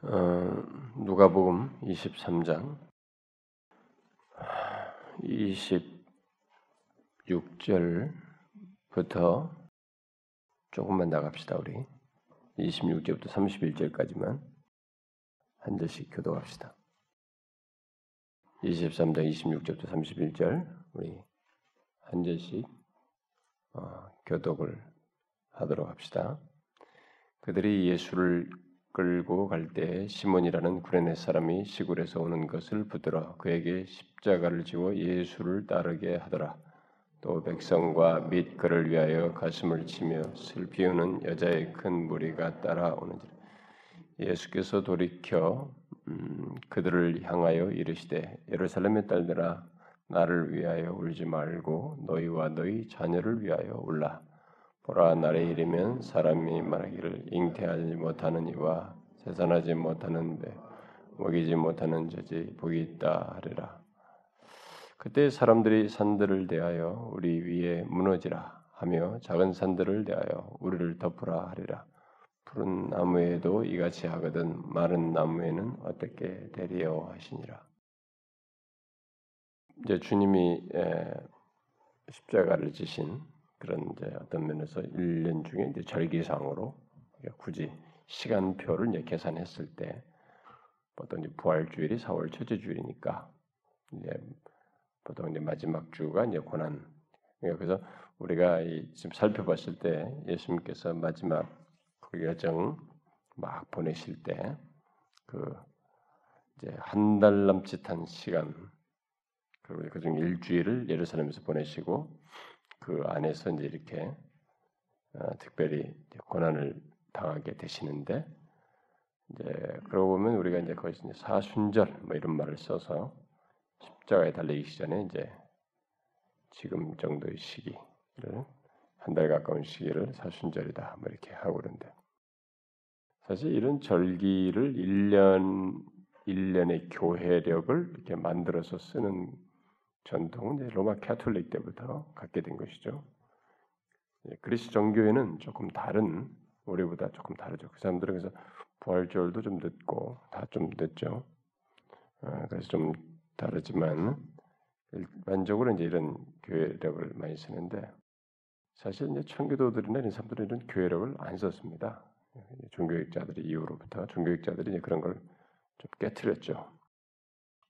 어, 누가복음 23장 26절부터 조금만 나갑시다 우리 26절부터 31절까지만 한 절씩 교도합시다. 23장 26절부터 31절 우리 한 절씩 어, 교독을 하도록 합시다. 그들이 예수를 끌고 갈 때 시몬이라는 구레네 사람이 시골에서 오는 것을 붙들어 그에게 십자가를 지워 예수를 따르게 하더라. 또 백성과 및 그를 위하여 가슴을 치며 슬피 우는 여자의 큰 무리가 따라오는지라. 예수께서 돌이켜 음, 그들을 향하여 이르시되 예루살렘의 딸들아 나를 위하여 울지 말고 너희와 너희 자녀를 위하여 울라. 보라 날에 이르면 사람이 말하기를 잉태하지 못하는 이와 세산하지 못하는 배 먹이지 못하는 자지 복이 있다 하리라. 그때 사람들이 산들을 대하여 우리 위에 무너지라 하며 작은 산들을 대하여 우리를 덮으라 하리라. 푸른 나무에도 이같이 하거든 마른 나무에는 어떻게 되리요 하시니라. 이제 주님이 십자가를 지신 그런 이제 어떤 면에서 1년 중에 이제 절기상으로 굳이 시간표를 이제 계산했을 때 보통 이제 부활주일이 4월 첫째 주일이니까 이제 보통 이제 마지막 주가 이제 고난. 그래서 우리가 지금 살펴봤을 때 예수님께서 마지막 그 여정 막 보내실 때 그 이제 한 달 남짓한 시간 그리고 그중 일주일을 예루살렘에서 보내시고 그 안에서 이제 이렇게 어, 특별히 고난을 당하게 되시는데 이제 그러고 보면 우리가 이제 거기서 이제 사순절 뭐 이런 말을 써서 십자가에 달리기 전에 이제 지금 정도의 시기를 한 달 가까운 시기를 사순절이다 뭐 이렇게 하고 그런데 사실 이런 절기를 1년 1년의 교회력을 이렇게 만들어서 쓰는 전통은 이제 로마 캐톨릭 때부터 갖게 된 것이죠. 예, 그리스 정교회는 조금 다른 우리보다 조금 다르죠. 그 사람들은 그래서 부활절도 좀 늦고 다 좀 늦죠. 어, 그래서 좀 다르지만 일반적으로 이제 이런 교회력을 많이 쓰는데 사실 이제 청교도들이나 이런 사람들은 이런 교회력을 안 썼습니다. 종교학자들이 이후로부터 종교학자들이 이제 그런 걸 좀 깨뜨렸죠.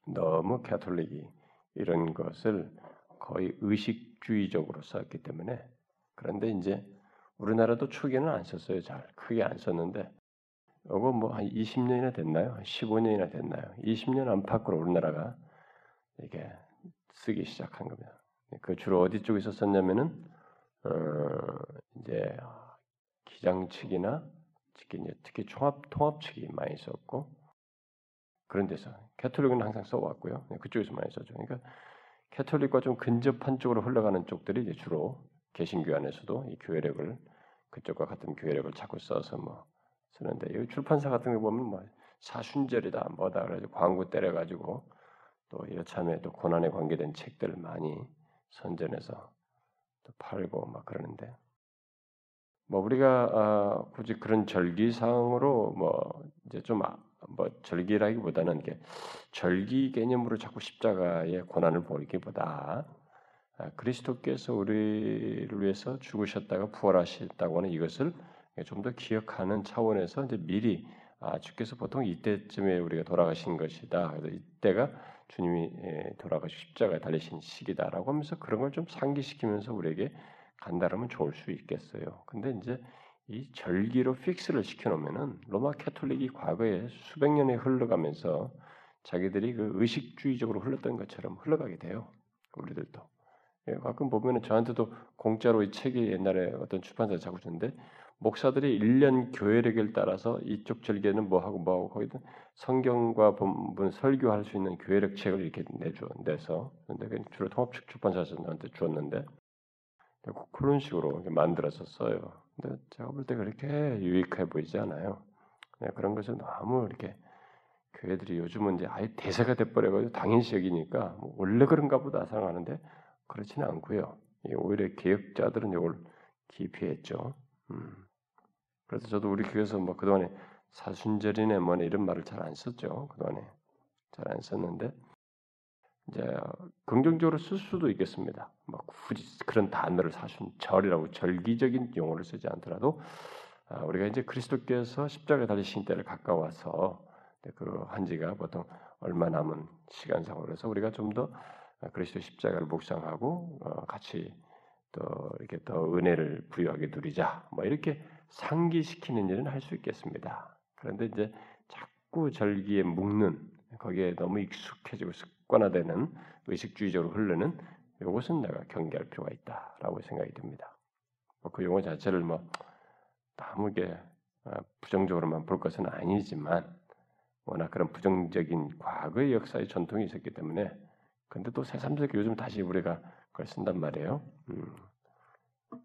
너무 캐톨릭이 이런 것을 거의 의식주의적으로 썼기 때문에 그런데 이제 우리나라도 초기에는 안 썼어요. 잘 크게 안 썼는데 이거 뭐 한 20년이나 됐나요? 한 15년이나 됐나요? 20년 안팎으로 우리나라가 이게 쓰기 시작한 겁니다. 그 주로 어디 쪽에서 썼냐면은 어 이제 기장 측이나 특히 이제 특히 총합 통합 측이 많이 썼고 그런 데서 캐톨릭은 항상 써왔고요. 네, 그쪽에서 많이 썼죠. 그러니까 캐톨릭과 좀 근접한 쪽으로 흘러가는 쪽들이 이제 주로 개신교 안에서도 이 교회력을 그쪽과 같은 교회력을 자꾸 써서 뭐 쓰는데 여기 출판사 같은 거 보면 뭐 사순절이다 뭐다 그래서 광고 때려가지고 또 여참에 또 고난에 관계된 책들을 많이 선전해서 또 팔고 막 그러는데 뭐 우리가 어, 굳이 그런 절기 상으로 뭐 이제 좀 뭐 절기라기보다는 게 절기 개념으로 자꾸 십자가의 고난을 보이기보다 아, 그리스도께서 우리를 위해서 죽으셨다가 부활하셨다고 하는 이것을 좀 더 기억하는 차원에서 이제 미리 아, 주께서 보통 이때쯤에 우리가 돌아가신 것이다. 그래서 이때가 주님이 예, 돌아가시 십자가에 달리신 시기다라고 하면서 그런 걸 좀 상기시키면서 우리에게 간다라면 좋을 수 있겠어요. 근데 이제 이 절기로 픽스를 시켜놓으면은 로마 캐톨릭이 과거에 수백 년에 흘러가면서 자기들이 그 의식주의적으로 흘렀던 것처럼 흘러가게 돼요. 우리들도. 예, 가끔 보면은 저한테도 공짜로 이 책이 옛날에 어떤 출판사 자꾸 줬는데 목사들이 1년 교회력을 따라서 이쪽 절기에는 뭐 하고 뭐 하고 거기다 성경과 본문 설교할 수 있는 교회력 책을 이렇게 내줘 내서 근데 주로 통합 출판사에서 나한테 주었는데 그런 식으로 만들어서 써요. 근데 제가 볼 때 그렇게 유익해 보이지 않아요. 네, 그런 것을 너무 이렇게 교회들이 요즘은 이제 아예 대세가 돼버려가지고 당연시 여기니까 뭐 원래 그런가 보다 생각하는데 그렇지는 않고요. 오히려 개혁자들은 이걸 기피했죠. 음. 그래서 저도 우리 교회에서 뭐 그동안에 사순절이네 뭐네 이런 말을 잘 안 썼죠 그동안에 잘 안 썼는데 이제 긍정적으로 쓸 수도 있겠습니다. 막 굳이 그런 단어를 사순절이라고 절기적인 용어를 쓰지 않더라도 아, 우리가 이제 그리스도께서 십자가에 달리신 때를 가까워서 그 한지가 보통 얼마 남은 시간상으로 해서 우리가 좀 더 그리스도 십자가를 묵상하고 어, 같이 또 이렇게 더 은혜를 부여하게 누리자 뭐 이렇게 상기시키는 일은 할 수 있겠습니다. 그런데 이제 자꾸 절기에 묶는 거기에 너무 익숙해지고 습관화되는 의식주의적으로 흐르는 이것은 내가 경계할 필요가 있다라고 생각이 듭니다. 뭐그 용어 자체를 뭐 너무 게 어, 부정적으로만 볼 것은 아니지만 워낙 그런 부정적인 과거의 역사의 전통이 있었기 때문에 근데 또 새삼스럽게 요즘 다시 우리가 그걸 쓴단 말이에요. 음.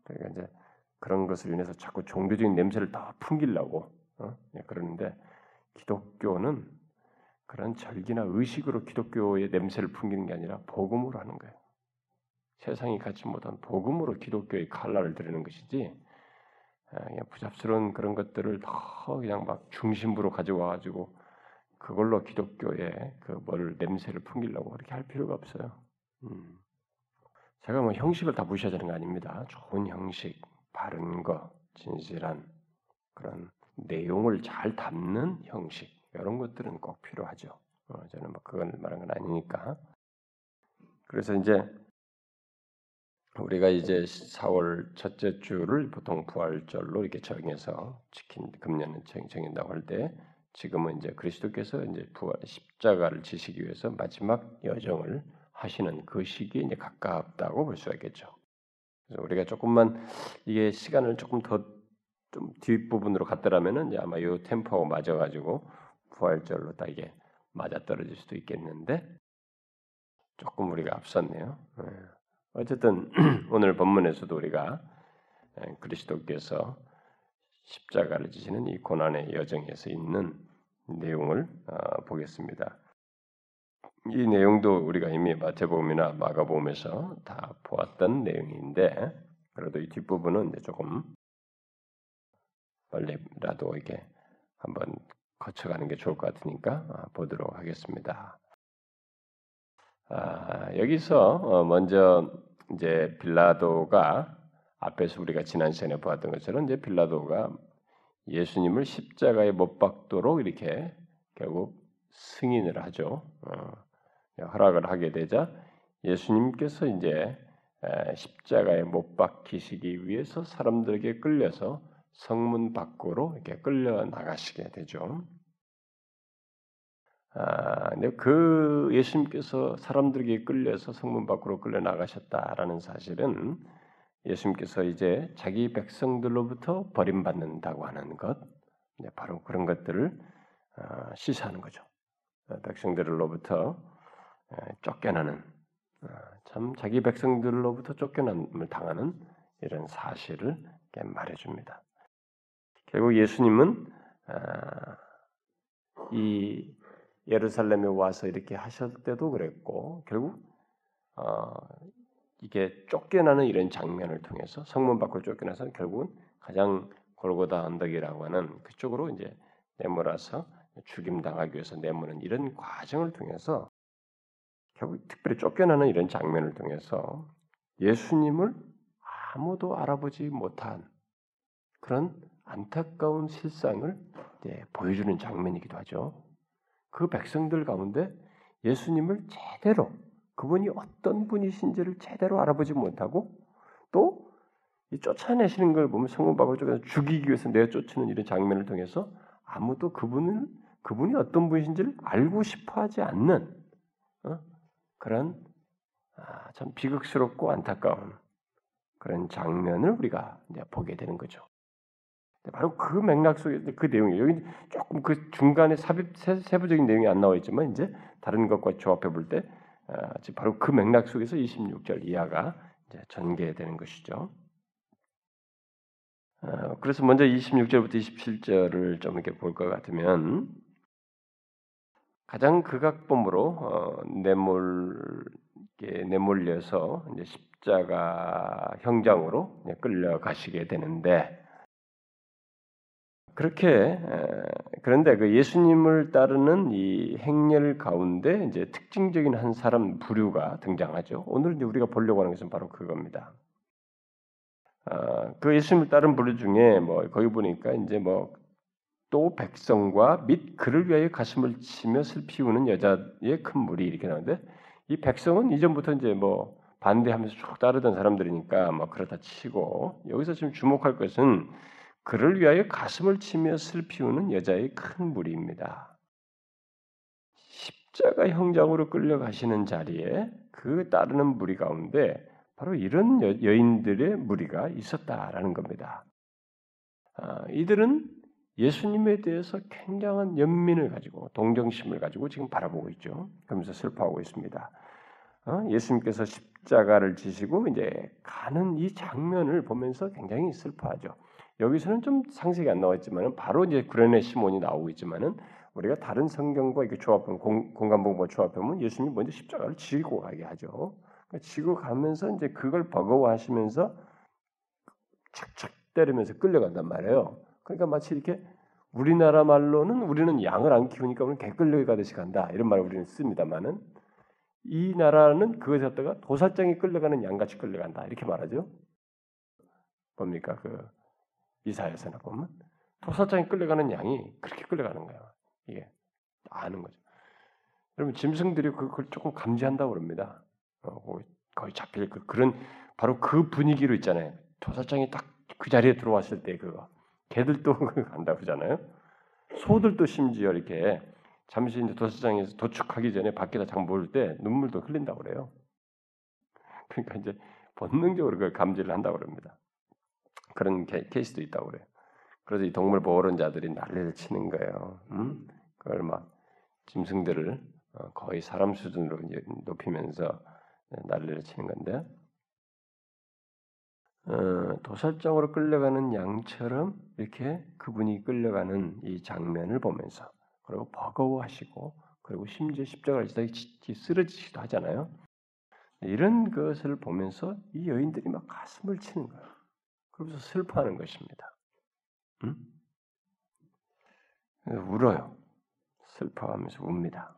그러니까 이제 그런 것을 인해서 자꾸 종교적인 냄새를 더 풍기려고 어? 예, 그러는데 기독교는 그런 절기나 의식으로 기독교의 냄새를 풍기는 게 아니라 복음으로 하는 거예요. 세상이 갖지 못한 복음으로 기독교의 칼날을 드리는 것이지 아, 그냥 부잡스러운 그런 것들을 더 그냥 막 중심부로 가져와 가지고 그걸로 기독교의 그 뭐를 냄새를 풍기려고 그렇게 할 필요가 없어요. 음. 제가 뭐 형식을 다 무시해야 되는 거 아닙니다. 좋은 형식, 바른 거, 진실한 그런 내용을 잘 담는 형식 이런 것들은 꼭 필요하죠. 어, 저는 뭐 그걸 말한 건 아니니까. 그래서 이제 우리가 이제 4월 첫째 주를 보통 부활절로 이렇게 정해서 지킨 금년은 정해다고 할 때 지금은 이제 그리스도께서 이제 부활 십자가를 지시기 위해서 마지막 여정을 하시는 그 시기에 이제 가깝다고 볼 수가 있겠죠. 그래서 우리가 조금만 이게 시간을 조금 더 좀 뒷부분으로 갔더라면은 아마 이 템포하고 맞아가지고 부활절로 딱 이게 맞아 떨어질 수도 있겠는데 조금 우리가 앞섰네요. 예. 어쨌든 오늘 본문에서도 우리가 예, 그리스도께서 십자가를 지시는 이 고난의 여정에서 있는 내용을 어, 보겠습니다. 이 내용도 우리가 이미 마태복음이나 마가복음에서 다 보았던 내용인데 그래도 이 뒷부분은 이제 조금 빨리라도 이렇게 한번 거쳐가는 게 좋을 것 같으니까 어, 보도록 하겠습니다. 아, 여기서 어, 먼저 이제 빌라도가 앞에서 우리가 지난 시간에 보았던 것처럼 이제 빌라도가 예수님을 십자가에 못 박도록 이렇게 결국 승인을 하죠. 어, 허락을 하게 되자 예수님께서 이제 십자가에 못 박히시기 위해서 사람들에게 끌려서 성문 밖으로 이렇게 끌려 나가시게 되죠. 아, 그 예수님께서 사람들에게 끌려서 성문 밖으로 끌려 나가셨다라는 사실은 예수님께서 이제 자기 백성들로부터 버림받는다고 하는 것, 바로 그런 것들을 아, 시사하는 거죠. 백성들로부터 쫓겨나는 아, 참 자기 백성들로부터 쫓겨남을 당하는 이런 사실을 말해줍니다. 결국 예수님은 아, 이 예루살렘에 와서 이렇게 하셨을 때도 그랬고 결국 어, 이게 쫓겨나는 이런 장면을 통해서 성문 밖으로 쫓겨나서 결국은 가장 골고다 언덕이라고 하는 그쪽으로 이제 내몰아서 죽임 당하기 위해서 내모는 이런 과정을 통해서 결국 특별히 쫓겨나는 이런 장면을 통해서 예수님을 아무도 알아보지 못한 그런 안타까운 실상을 보여주는 장면이기도 하죠. 그 백성들 가운데 예수님을 제대로 그분이 어떤 분이신지를 제대로 알아보지 못하고 또 쫓아내시는 걸 보면 밖으로 쫓아 죽이기 위해서 내어 쫓는 이런 장면을 통해서 아무도 그분은 그분이 어떤 분이신지를 알고 싶어하지 않는 어? 그런 아, 참 비극스럽고 안타까운 그런 장면을 우리가 보게 되는 거죠. 바로 그 맥락 속에 그 내용이 여기 조금 그 중간에 삽입 세부적인 내용이 안 나와 있지만 이제 다른 것과 조합해 볼때 아, 바로 그 맥락 속에서 26절 이하가 전개되는 것이죠. 아, 그래서 먼저 26절부터 27절을 좀 이렇게 볼 것 같으면 가장 극악범으로 어, 내몰 내몰려서 이제 십자가 형장으로 끌려가시게 되는데 그렇게 에, 그런데 그 예수님을 따르는 이 행렬 가운데 이제 특징적인 한 사람 부류가 등장하죠. 오늘 이제 우리가 보려고 하는 것은 바로 그겁니다. 아, 그 예수님을 따른 부류 중에 뭐 거기 보니까 이제 뭐 또 백성과 및 그를 위하여 가슴을 치며 슬피우는 여자의 큰 무리 이렇게 나오는데 이 백성은 이전부터 이제 뭐 반대하면서 쭉 따르던 사람들이니까 뭐 그렇다 치고 여기서 지금 주목할 것은 그를 위하여 가슴을 치며 슬피우는 여자의 큰 무리입니다. 십자가 형장으로 끌려가시는 자리에 그 따르는 무리 가운데 바로 이런 여, 인들의 무리가 있었다라는 겁니다. 아, 이들은 예수님에 대해서 굉장한 연민을 가지고 동정심을 가지고 지금 바라보고 있죠. 그러면서 슬퍼하고 있습니다. 어? 예수님께서 십자가를 지시고 이제 가는 이 장면을 보면서 굉장히 슬퍼하죠. 여기서는 좀 상세히 안 나와 있지만은 바로 이제 구레네 시몬이 나오고 있지만은 우리가 다른 성경과 이렇게 조합하면 공간봉과 조합하면 예수님이 먼저 십자가를 지고 가게 하죠. 그러니까 지고 가면서 이제 그걸 버거워하시면서 착착 때리면서 끌려간단 말이에요. 그러니까 마치 이렇게 우리나라 말로는 우리는 양을 안 키우니까 우리는 개 끌려 가듯이 간다 이런 말을 우리는 씁니다만은 이 나라는 그것에 갖다가 도살장이 끌려가는 양같이 끌려간다 이렇게 말하죠. 뭡니까 그 이사야서나 보면 도살장이 끌려가는 양이 그렇게 끌려가는 거야. 이게 아는 거죠. 여러분 짐승들이 그걸 조금 감지한다고 그럽니다. 어, 거의 잡힐 그 그런 바로 그 분위기로 있잖아요. 도살장이 딱 그 자리에 들어왔을 때 그거 개들도 간다고 그러잖아요. 소들도 심지어 이렇게 잠시 이제 도살장에서 도축하기 전에 밖에다 장 모을 때 눈물도 흘린다고 그래요. 그러니까 이제 본능적으로 그걸 감지를 한다고 그럽니다. 그런 케, 이스도 있다고 그래요. 그래서 이 동물 보호론자들이 난리를 치는 거예요. 음? 그걸 막 짐승들을 어, 거의 사람 수준으로 높이면서 난리를 치는 건데 어, 도살장으로 끌려가는 양처럼 이렇게 그분이 끌려가는 이 장면을 보면서 그리고 버거워하시고 그리고 심지어 십자가를 지다 쓰러지기도 하잖아요. 이런 것을 보면서 이 여인들이 막 가슴을 치는 거예요. 그러면서 슬퍼하는 것입니다. 응? 울어요. 슬퍼하면서 웁니다.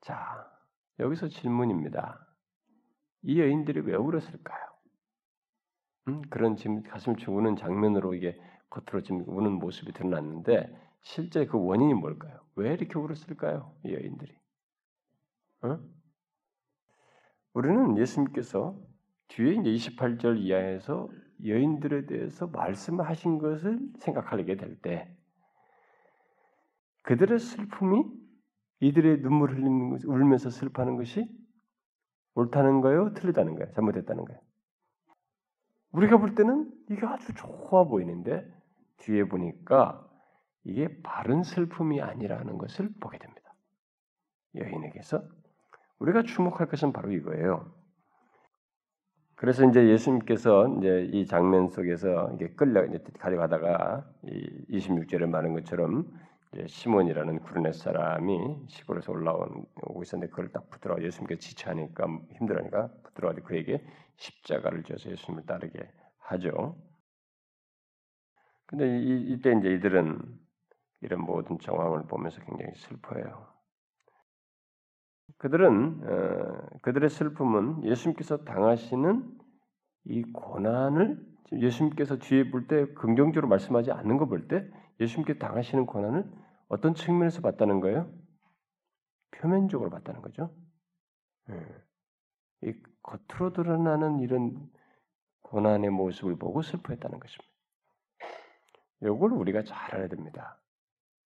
자, 여기서 질문입니다. 이 여인들이 왜 울었을까요? 음, 그런 지금 가슴 치 우는 장면으로 이게 겉으로 지금 우는 모습이 드러났는데 실제 그 원인이 뭘까요? 왜 이렇게 울었을까요? 이 여인들이. 어? 우리는 예수님께서 뒤에 이제 28절 이하에서 여인들에 대해서 말씀하신 것을 생각하게 될 때 그들의 슬픔이 이들의 눈물 흘리는 것, 울면서 슬퍼하는 것이 옳다는 거예요? 틀리다는 거예요? 잘못했다는 거예요? 우리가 볼 때는 이게 아주 좋아 보이는데 뒤에 보니까 이게 바른 슬픔이 아니라는 것을 보게 됩니다. 여인에게서 우리가 주목할 것은 바로 이거예요. 그래서 이제 예수님께서 이제 이 장면 속에서 이게 끌려 이제 가져가다가 이 26절에 말한 것처럼 시몬이라는 구르네 사람이 시골에서 올라오고 있었는데 그걸 딱 붙들어 예수님께 지체하니까 힘들으니까 붙들어가지고 그에게 십자가를 져서 예수님을 따르게 하죠. 근데 이, 이때 이제 이들은 이런 모든 정황을 보면서 굉장히 슬퍼해요. 그들은 어, 그들의 슬픔은 예수님께서 당하시는 이 고난을 예수님께서 뒤에 볼 때 긍정적으로 말씀하지 않는 거 볼 때 예수님께 당하시는 고난을 어떤 측면에서 봤다는 거예요? 표면적으로 봤다는 거죠. 예. 이 겉으로 드러나는 이런 고난의 모습을 보고 슬퍼했다는 것입니다. 이걸 우리가 잘 알아야 됩니다.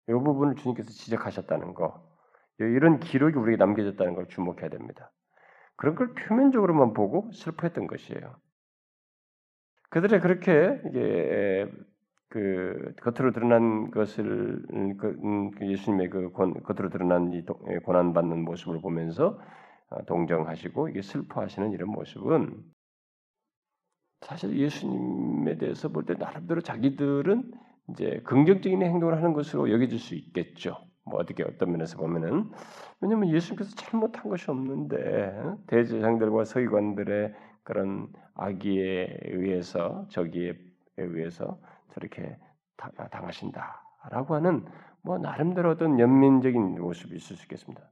이 부분을 주님께서 지적하셨다는 거, 이런 기록이 우리에게 남겨졌다는 걸 주목해야 됩니다. 그런 걸 표면적으로만 보고 슬퍼했던 것이에요. 그들의 그렇게 이게 그 겉으로 드러난 것을 그, 음, 그 예수님의 그 권, 겉으로 드러난 이 예, 고난 받는 모습을 보면서 어, 동정하시고 이게 슬퍼하시는 이런 모습은 사실 예수님에 대해서 볼 때 나름대로 자기들은 이제 긍정적인 행동을 하는 것으로 여겨질 수 있겠죠. 뭐 어떻게 어떤 면에서 보면은 왜냐하면 예수님께서 잘못한 것이 없는데 대제사장들과 서기관들의 그런 악의에 의해서 저기에 의해서 저렇게 당하신다라고 하는 뭐 나름대로 어떤 연민적인 모습이 있을 수 있겠습니다.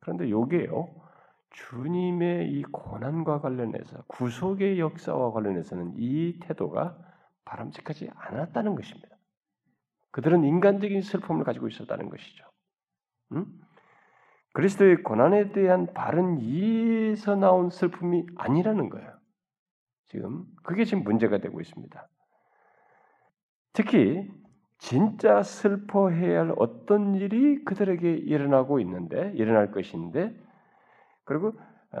그런데 요게요. 주님의 이 고난과 관련해서 구속의 역사와 관련해서는 이 태도가 바람직하지 않았다는 것입니다. 그들은 인간적인 슬픔을 가지고 있었다는 것이죠. 음? 그리스도의 고난에 대한 바른 이해에서 나온 슬픔이 아니라는 거예요. 지금 그게 지금 문제가 되고 있습니다. 특히 진짜 슬퍼해야 할 어떤 일이 그들에게 일어나고 있는데 일어날 것인데 그리고 어,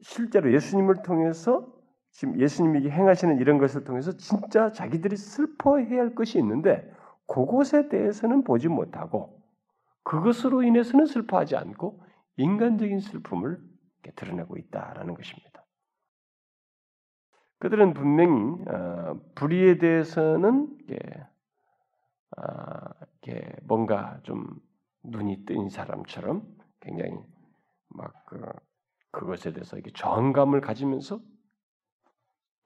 실제로 예수님을 통해서 지금 예수님이 행하시는 이런 것을 통해서 진짜 자기들이 슬퍼해야 할 것이 있는데 그것에 대해서는 보지 못하고 그것으로 인해서는 슬퍼하지 않고 인간적인 슬픔을 드러내고 있다라는 것입니다. 그들은 분명히 어, 불의에 대해서는 아, 뭔가 좀 눈이 뜬 사람처럼 굉장히 막 그, 그것에 대해서 이렇게 저항감을 가지면서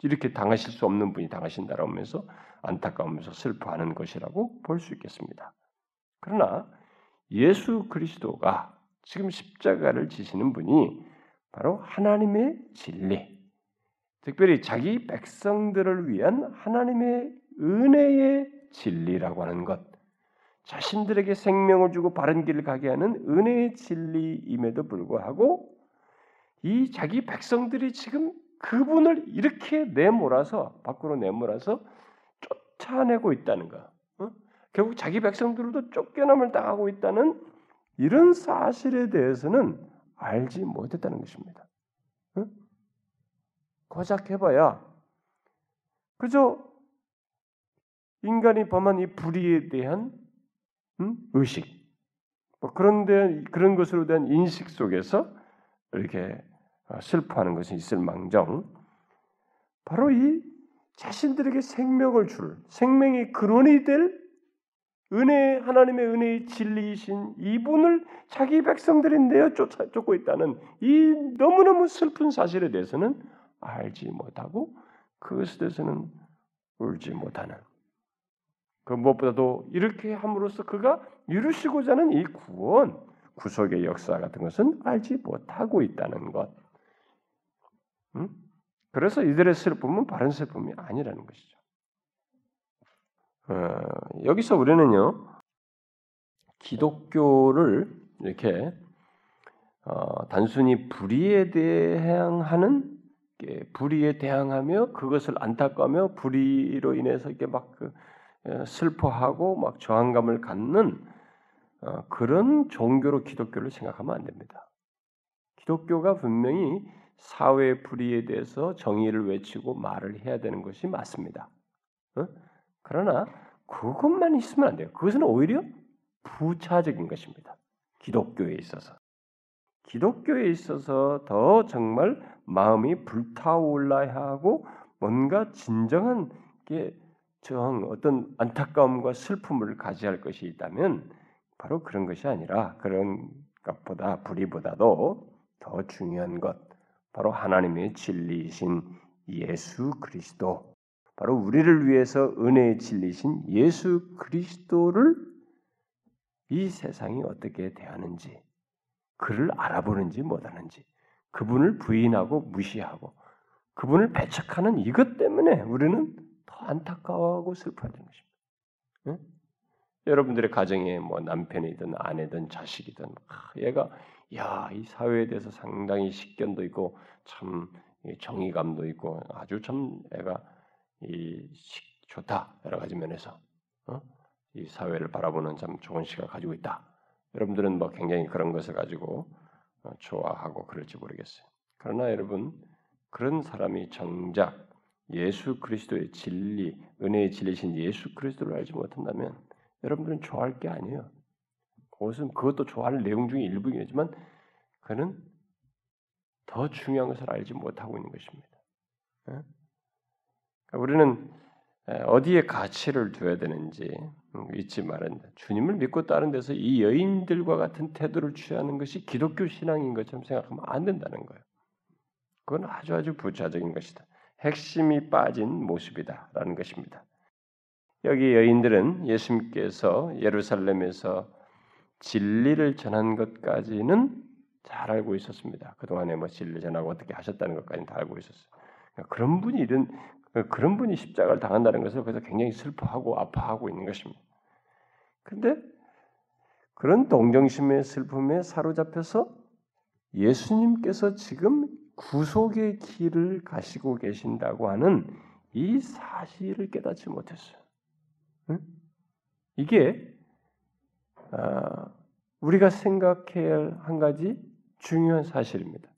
이렇게 당하실 수 없는 분이 당하신다라면서 안타까우면서 슬퍼하는 것이라고 볼 수 있겠습니다. 그러나 예수 그리스도가 지금 십자가를 지시는 분이 바로 하나님의 진리, 특별히 자기 백성들을 위한 하나님의 은혜의 진리라고 하는 것, 자신들에게 생명을 주고 바른 길을 가게 하는 은혜의 진리임에도 불구하고 이 자기 백성들이 지금 그분을 이렇게 내몰아서 밖으로 내몰아서 쫓아내고 있다는 거. 어? 결국 자기 백성들도 쫓겨남을 당하고 있다는 이런 사실에 대해서는 알지 못했다는 것입니다. 어? 고작 해봐야 그저 인간이 범한 이 불의에 대한 음? 의식, 뭐 그런 데 그런 것으로 대한 인식 속에서 이렇게 어, 슬퍼하는 것이 있을 망정, 바로 이 자신들에게 생명을 줄 생명의 근원이 될 은혜 하나님의 은혜의 진리이신 이분을 자기 백성들이 내어 쫓아 쫓고 있다는 이 너무너무 슬픈 사실에 대해서는 알지 못하고 그것에 대해서는 울지 못하는 그 무엇보다도 이렇게 함으로써 그가 이루시고자 하는 이 구원, 구속의 역사 같은 것은 알지 못하고 있다는 것. 음? 그래서 이들의 슬픔은 바른 슬픔이 아니라는 것이죠. 어, 여기서 우리는요, 기독교를 이렇게 어, 단순히 불의에 대항하는 불의에 대항하며 그것을 안타까며 불의로 인해서 이렇게 막그 예, 슬퍼하고 막 저항감을 갖는 어, 그런 종교로 기독교를 생각하면 안 됩니다. 기독교가 분명히 사회 불의에 대해서 정의를 외치고 말을 해야 되는 것이 맞습니다. 어? 그러나 그것만 있으면 안 돼요. 그것은 오히려 부차적인 것입니다. 기독교에 있어서. 기독교에 있어서 더 정말 마음이 불타올라야 하고 뭔가 진정한 게정 어떤 안타까움과 슬픔을 가져야 할 것이 있다면 바로 그런 것이 아니라 그런 것보다 불의보다도 더 중요한 것 바로 하나님의 진리이신 예수 그리스도 바로 우리를 위해서 은혜의 진리신 예수 그리스도를 이 세상이 어떻게 대하는지 그를 알아보는지 못하는지 그분을 부인하고 무시하고 그분을 배척하는 이것 때문에 우리는 더 안타까워하고 슬퍼하는 것입니다. 응? 여러분들의 가정에 뭐 남편이든 아내든 자식이든 아, 얘가 야 이 사회에 대해서 상당히 식견도 있고 참 정의감도 있고 아주 참 애가 이 좋다 여러 가지 면에서 어? 이 사회를 바라보는 참 좋은 시각 가지고 있다. 여러분들은 뭐 굉장히 그런 것을 가지고 어, 좋아하고 그럴지 모르겠어요. 그러나 여러분 그런 사람이 정작 예수 그리스도의 진리, 은혜의 진리신 예수 그리스도를 알지 못한다면 여러분들은 좋아할 게 아니에요. 그것은 그것도 좋아할 내용 중에 일부이겠지만 그는 더 중요한 것을 알지 못하고 있는 것입니다. 예? 그러니까 우리는 어디에 가치를 둬야 되는지 잊지 된다. 주님을 믿고 다른 데서 이 여인들과 같은 태도를 취하는 것이 기독교 신앙인 것처럼 생각하면 안 된다는 거예요. 그건 아주 아주 부차적인 것이다. 핵심이 빠진 모습이다라는 것입니다. 여기 여인들은 예수님께서 예루살렘에서 진리를 전한 것까지는 잘 알고 있었습니다. 그동안에 뭐 진리 전하고 어떻게 하셨다는 것까지는 다 알고 있었어요. 그러니까 그런 분이 이런 그런 분이 십자가를 당한다는 것을 그래서 굉장히 슬퍼하고 아파하고 있는 것입니다. 그런데 그런 동정심의 슬픔에 사로잡혀서 예수님께서 지금 구속의 길을 가시고 계신다고 하는 이 사실을 깨닫지 못했어요. 응? 이게 아, 우리가 생각해야 할 한 가지 중요한 사실입니다.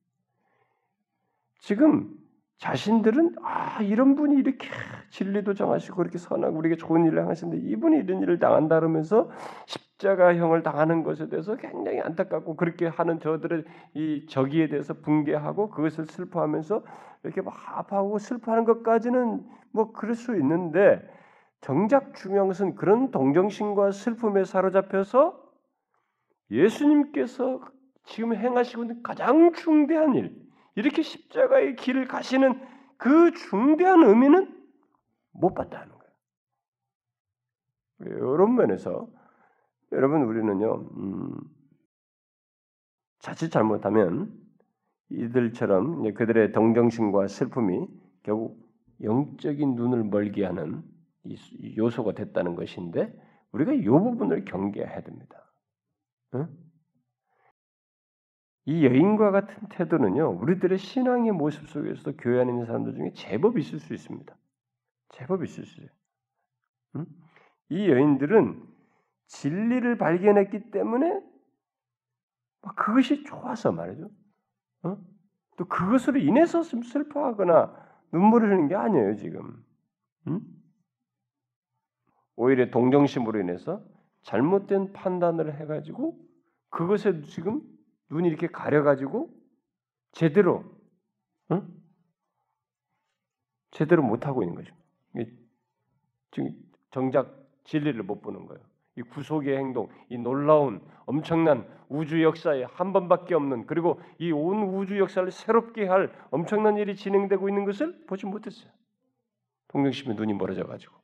지금 자신들은 아 이런 분이 이렇게 진리도 정하시고 그렇게 선하고 우리에게 좋은 일을 하시는데 이분이 이런 일을 당한다 그러면서 십자가형을 당하는 것에 대해서 굉장히 안타깝고 그렇게 하는 저들의 이 저기에 대해서 붕괴하고 그것을 슬퍼하면서 이렇게 막 아파하고 슬퍼하는 것까지는 뭐 그럴 수 있는데 정작 중요한 것은 그런 동정심과 슬픔에 사로잡혀서 예수님께서 지금 행하시고 있는 가장 중대한 일, 이렇게 십자가의 길을 가시는 그 중대한 의미는 못 봤다는 거예요. 이런 면에서 여러분 우리는요, 음, 자칫 잘못하면 이들처럼 그들의 동정심과 슬픔이 결국 영적인 눈을 멀게 하는 요소가 됐다는 것인데 우리가 이 부분을 경계해야 됩니다. 응? 이 여인과 같은 태도는요, 우리들의 신앙의 모습 속에서도 교회 안에 있는 사람들 중에 제법 있을 수 있습니다. 제법 있을 수 있어요. 응? 이 여인들은 진리를 발견했기 때문에 그것이 좋아서 말이죠. 어? 또 그것으로 인해서 슬퍼하거나 눈물을 흘리는 게 아니에요, 지금. 응? 오히려 동정심으로 인해서 잘못된 판단을 해가지고 그것에 지금 눈이 이렇게 가려가지고 제대로 응? 제대로 못 하고 있는 거죠. 지금 정작 진리를 못 보는 거예요. 이 구속의 행동, 이 놀라운 엄청난 우주 역사에 한 번밖에 없는 그리고 이 온 우주 역사를 새롭게 할 엄청난 일이 진행되고 있는 것을 보지 못했어요. 동정심에 눈이 멀어져 가지고.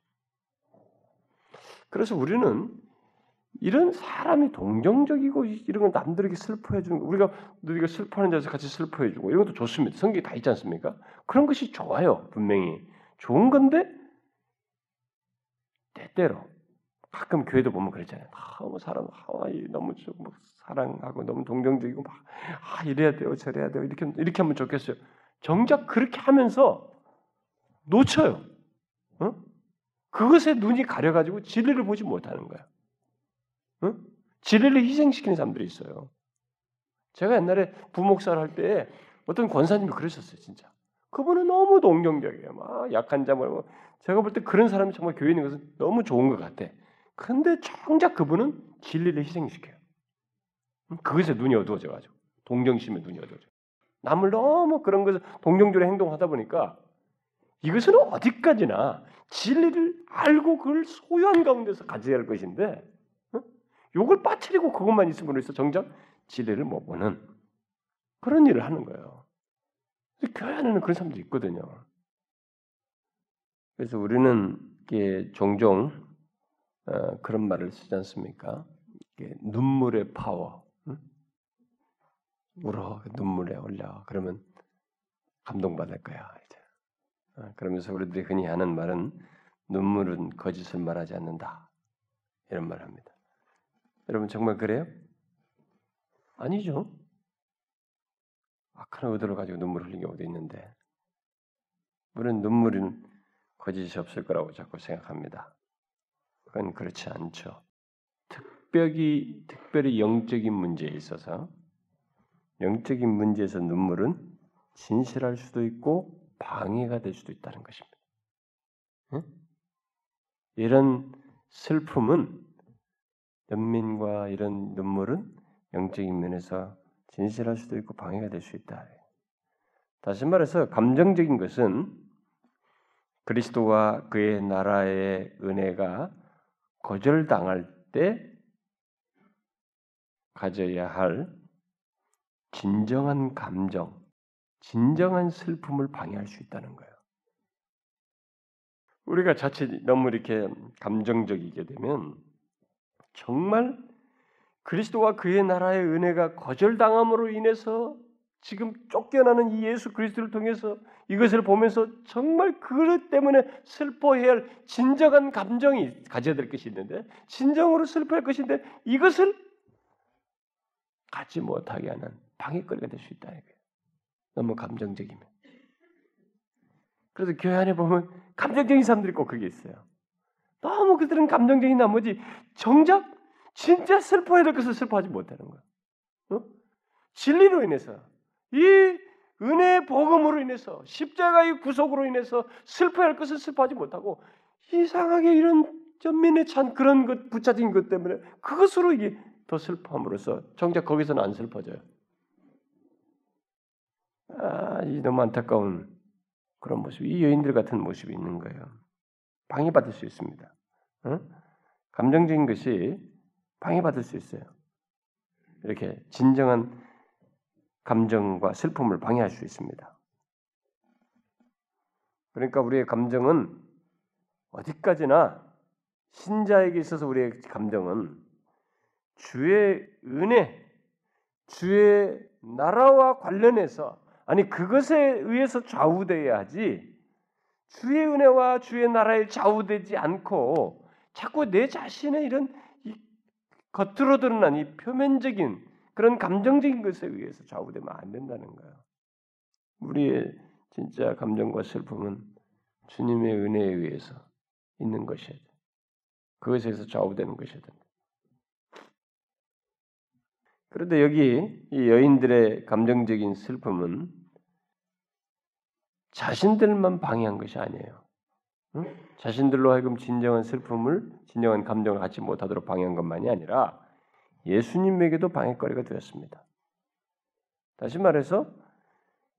그래서 우리는 이런 사람이 동정적이고 이런 건 남들에게 슬퍼해 주는 우리가 우리가 슬퍼하는 자에서 같이 슬퍼해 주고 이런 것도 좋습니다. 성경에 다 있지 않습니까? 그런 것이 좋아요. 분명히 좋은 건데 때때로 가끔 교회도 보면 그랬잖아요. 너무 사람 하와이 너무 뭐 사랑하고 너무 동정적이고 막 아, 이래야 돼요, 저래야 돼요. 이렇게 이렇게 하면 좋겠어요. 정작 그렇게 하면서 놓쳐요. 어? 그것에 눈이 가려가지고 진리를 보지 못하는 거야. 어? 진리를 희생시키는 사람들이 있어요. 제가 옛날에 부목사를 할 때 어떤 권사님이 그러셨어요, 진짜. 그분은 너무 동정적이에요. 막 약한 자뭐 뭐. 제가 볼 때 그런 사람이 정말 교회 있는 것은 너무 좋은 것 같아. 근데 정작 그분은 진리를 희생시켜요. 그것에 눈이 어두워져 가지고 동정심에 눈이 어두워져. 남을 너무 그런 것을 동정적으로 행동하다 보니까 이것은 어디까지나 진리를 알고 그걸 소유한 가운데서 가져야 할 것인데 어? 요걸 빠뜨리고 그것만 있음으로 해서 정작 진리를 못 보는 그런 일을 하는 거예요. 교회 안에는 그런 사람들이 있거든요. 그래서 우리는 이게 종종 어, 그런 말을 쓰지 않습니까? 눈물의 파워. 응? 울어 눈물에 올려 그러면 감동받을 거야. 이제. 어, 그러면서 우리들이 흔히 하는 말은 눈물은 거짓을 말하지 않는다. 이런 말을 합니다. 여러분 정말 그래요? 아니죠. 악한 의도를 가지고 눈물 흘린 경우도 있는데 우리는 눈물은 거짓이 없을 거라고 자꾸 생각합니다. 그건 그렇지 않죠. 특별히 특별히 영적인 문제에 있어서 영적인 문제에서 눈물은 진실할 수도 있고 방해가 될 수도 있다는 것입니다. 응? 이런 슬픔은 연민과 이런 눈물은 영적인 면에서 진실할 수도 있고 방해가 될 수 있다. 다시 말해서 감정적인 것은 그리스도와 그의 나라의 은혜가 거절당할 때 가져야 할 진정한 감정, 진정한 슬픔을 방해할 수 있다는 거예요. 우리가 자칫 너무 이렇게 감정적이게 되면 정말 그리스도와 그의 나라의 은혜가 거절당함으로 인해서 지금 쫓겨나는 이 예수 그리스도를 통해서 이것을 보면서 정말 그것 때문에 슬퍼해야 할 진정한 감정이 가져야 될 것이 있는데 진정으로 슬퍼할 것인데 이것을 갖지 못하게 하는 방해거리가 될 수 있다 이거예요. 너무 감정적이면. 그래서 교회 안에 보면 감정적인 사람들이 꼭 그게 있어요. 너무 그들은 감정적인 나머지 정작 진짜 슬퍼해야 될 것을 슬퍼하지 못하는 거야. 어? 진리로 인해서 이 은혜의 복음으로 인해서 십자가의 구속으로 인해서 슬퍼할 것을 슬퍼하지 못하고 이상하게 이런 전민에 찬 그런 것 붙잡힌 것 때문에 그것으로 이게 더 슬퍼함으로써 정작 거기서는 안 슬퍼져요. 아, 이 너무 안타까운 그런 모습, 이 여인들 같은 모습이 있는 거예요. 방해받을 수 있습니다. 어? 감정적인 것이 방해받을 수 있어요. 이렇게 진정한 감정과 슬픔을 방해할 수 있습니다. 그러니까 우리의 감정은 어디까지나 신자에게 있어서 우리의 감정은 주의 은혜, 주의 나라와 관련해서 아니 그것에 의해서 좌우되어야 하지 주의 은혜와 주의 나라에 좌우되지 않고 자꾸 내 자신의 이런 겉으로 드러난 이 표면적인 그런 감정적인 것에 의해서 좌우되면 안 된다는 거예요. 우리의 진짜 감정과 슬픔은 주님의 은혜에 의해서 있는 것이야. 그것에 서 좌우되는 것이야. 그런데 여기 이 여인들의 감정적인 슬픔은 자신들만 방해한 것이 아니에요. 응? 자신들로 하여금 진정한 슬픔을, 진정한 감정을 갖지 못하도록 방해한 것만이 아니라 예수님에게도 방해거리가 되었습니다. 다시 말해서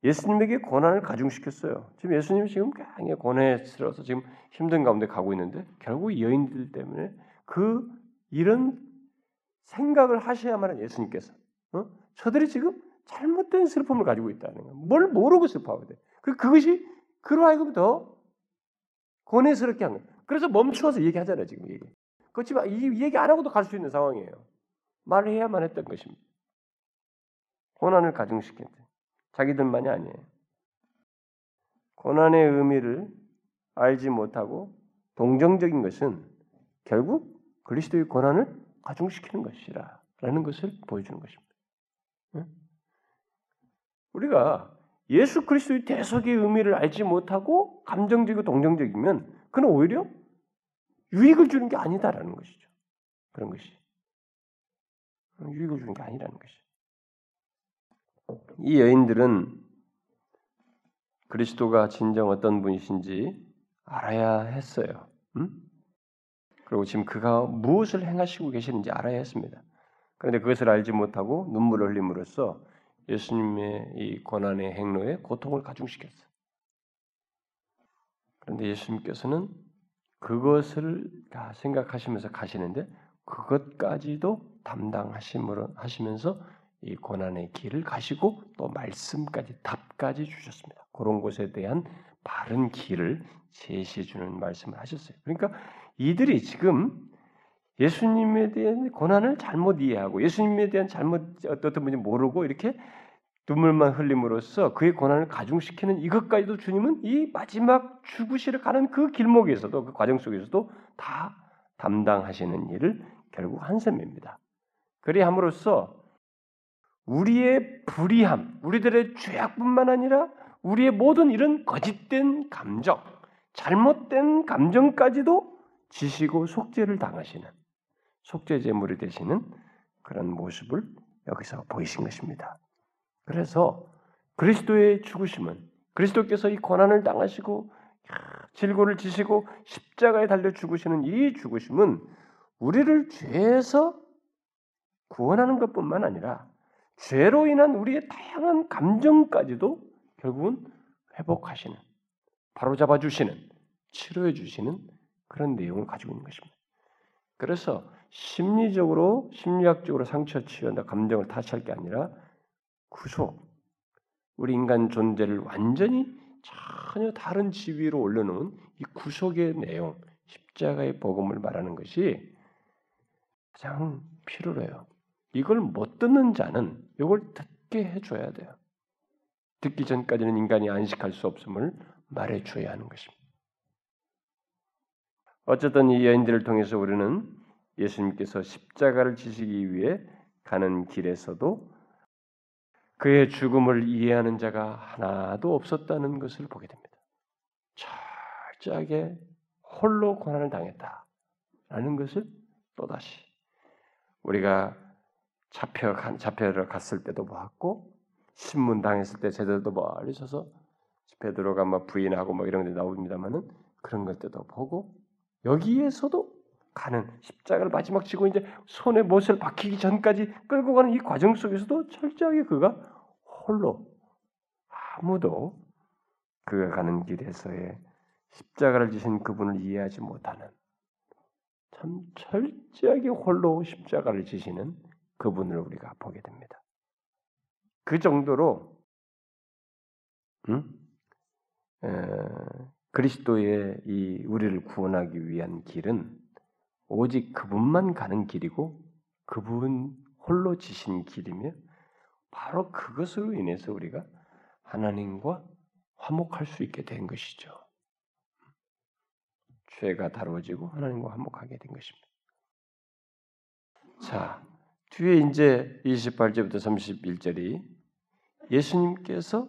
예수님에게 고난을 가중시켰어요. 지금 예수님이 지금 굉장히 고뇌스러워서 지금 힘든 가운데 가고 있는데 결국 여인들 때문에 그 이런 생각을 하셔야만 한 예수님께서 어? 저들이 지금 잘못된 슬픔을 가지고 있다는 거예요. 뭘 모르고 슬퍼하게 돼. 그 그것이 그로 하여금 더 고뇌스럽게 한 거예요. 그래서 멈추어서 얘기하잖아요, 지금 얘기. 그렇지만 이 얘기 안 하고도 갈 수 있는 상황이에요. 말을 해야만 했던 것입니다. 고난을 가중시켰대. 자기들만이 아니에요. 고난의 의미를 알지 못하고 동정적인 것은 결국 그리스도의 고난을 가중시키는 것이라라는 것을 보여주는 것입니다. 우리가 예수 그리스도의 대속의 의미를 알지 못하고 감정적이고 동정적이면 그는 오히려 유익을 주는 게 아니다라는 것이죠. 그런 것이. 유익을 주는 게 아니라는 것이. 이 여인들은 그리스도가 진정 어떤 분이신지 알아야 했어요. 음? 그리고 지금 그가 무엇을 행하시고 계시는지 알아야 했습니다. 그런데 그것을 알지 못하고 눈물을 흘림으로써 예수님의 이 고난의 행로에 고통을 가중시켰어요. 그런데 예수님께서는 그것을 다 생각하시면서 가시는데 그것까지도 담당하심으로 하시면서 이 고난의 길을 가시고 또 말씀까지 답까지 주셨습니다. 그런 곳에 대한 바른 길을 제시해 주는 말씀을 하셨어요. 그러니까 이들이 지금 예수님에 대한 고난을 잘못 이해하고 예수님에 대한 잘못 어떤 분인지 모르고 이렇게 눈물만 흘림으로써 그의 고난을 가중시키는 이것까지도 주님은 이 마지막 죽으시러 가는 그 길목에서도 그 과정 속에서도 다 담당하시는 일을 결국 한 셈입니다. 그리함으로써 우리의 불의함, 우리들의 죄악뿐만 아니라 우리의 모든 이런 거짓된 감정, 잘못된 감정까지도 지시고 속죄를 당하시는 속죄 제물이 되시는 그런 모습을 여기서 보이신 것입니다. 그래서 그리스도의 죽으심은 그리스도께서 이 고난을 당하시고 질고를 지시고 십자가에 달려 죽으시는 이 죽으심은 우리를 죄에서 구원하는 것뿐만 아니라 죄로 인한 우리의 다양한 감정까지도 결국은 회복하시는, 바로잡아 주시는, 치료해 주시는 그런 내용을 가지고 있는 것입니다. 그래서 심리적으로, 심리학적으로 상처 치유한다, 감정을 타치할 게 아니라 구속, 우리 인간 존재를 완전히 전혀 다른 지위로 올려놓은 이 구속의 내용, 십자가의 복음을 말하는 것이 가장 필요로 해요. 이걸 못 듣는 자는 이걸 듣게 해줘야 돼요. 듣기 전까지는 인간이 안식할 수 없음을 말해줘야 하는 것입니다. 어쨌든 이 여인들을 통해서 우리는 예수님께서 십자가를 지시기 위해 가는 길에서도 그의 죽음을 이해하는 자가 하나도 없었다는 것을 보게 됩니다. 철저하게 홀로 고난을 당했다라는 것을 또다시 우리가 잡혀 잡혀러 갔을 때도 보았고 신문 당했을 때 제대로 멀리 서서 베드로가 막 부인하고 뭐 이런 게 나옵니다만은 그런 것들도 보고 여기에서도 가는 십자가를 마지막 지고 이제 손에 못을 박히기 전까지 끌고 가는 이 과정 속에서도 철저하게 그가 홀로 아무도 그가 가는 길에서의 십자가를 지신 그분을 이해하지 못하는 참 철저하게 홀로 십자가를 지시는 그분을 우리가 보게 됩니다. 그 정도로 음? 에, 그리스도의 이 우리를 구원하기 위한 길은 오직 그분만 가는 길이고 그분 홀로 지신 길이며 바로 그것으로 인해서 우리가 하나님과 화목할 수 있게 된 것이죠. 죄가 다루어지고 하나님과 화목하게 된 것입니다. 자, 뒤에 이제 28절부터 31절이 예수님께서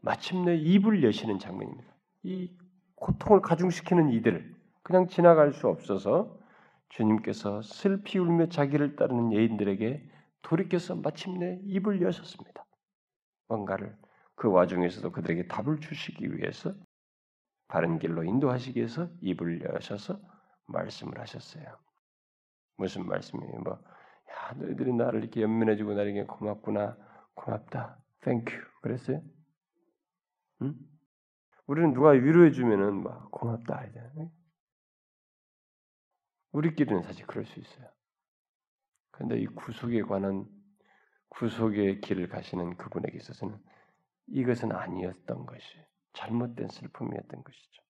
마침내 입을 여시는 장면입니다. 이 고통을 가중시키는 이들을 그냥 지나갈 수 없어서 주님께서 슬피 울며 자기를 따르는 여인들에게 돌이켜서 마침내 입을 여셨습니다. 뭔가를 그 와중에서도 그들에게 답을 주시기 위해서 바른 길로 인도하시기 위해서 입을 여셔서 말씀을 하셨어요. 무슨 말씀이에요? 뭐, 야, 너희들이 나를 이렇게 연민해주고 나에게 고맙구나, 고맙다, thank you. 그랬어요? 응? 우리는 누가 위로해주면은 막 고맙다 이제. 우리끼리는 사실 그럴 수 있어요. 그런데 이 구속에 관한 구속의 길을 가시는 그분에게 있어서는 이것은 아니었던 것이 잘못된 슬픔이었던 것이죠.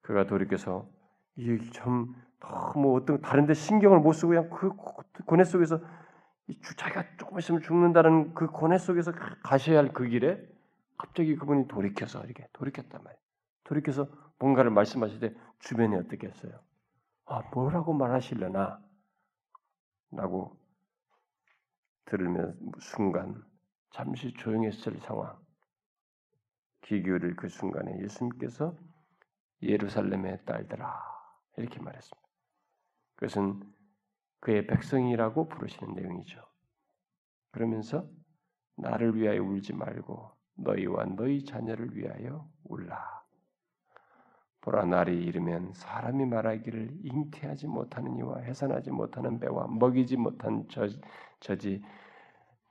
그가 돌이켜서 이좀 너무 어떤 다른데 신경을 못 쓰고 그냥 그 고뇌 속에서 자기가 조금 있으면 죽는다는 그 고뇌 속에서 가셔야 할 그 길에 갑자기 그분이 돌이켜서 이렇게 돌이켰단 말이에요. 돌이켜서 뭔가를 말씀하실 때 주변이 어떻게 했어요? 아, 뭐라고 말하실려나? 라고 들으면 순간 잠시 조용했을 상황. 기교를 그 순간에 예수님께서 예루살렘의 딸들아 이렇게 말했습니다. 그것은 그의 백성이라고 부르시는 내용이죠. 그러면서 나를 위하여 울지 말고 너희와 너희 자녀를 위하여 울라. 보라 날이 이르면 사람이 말하기를 잉태하지 못하는 이와 해산하지 못하는 배와 먹이지 못한 저, 저지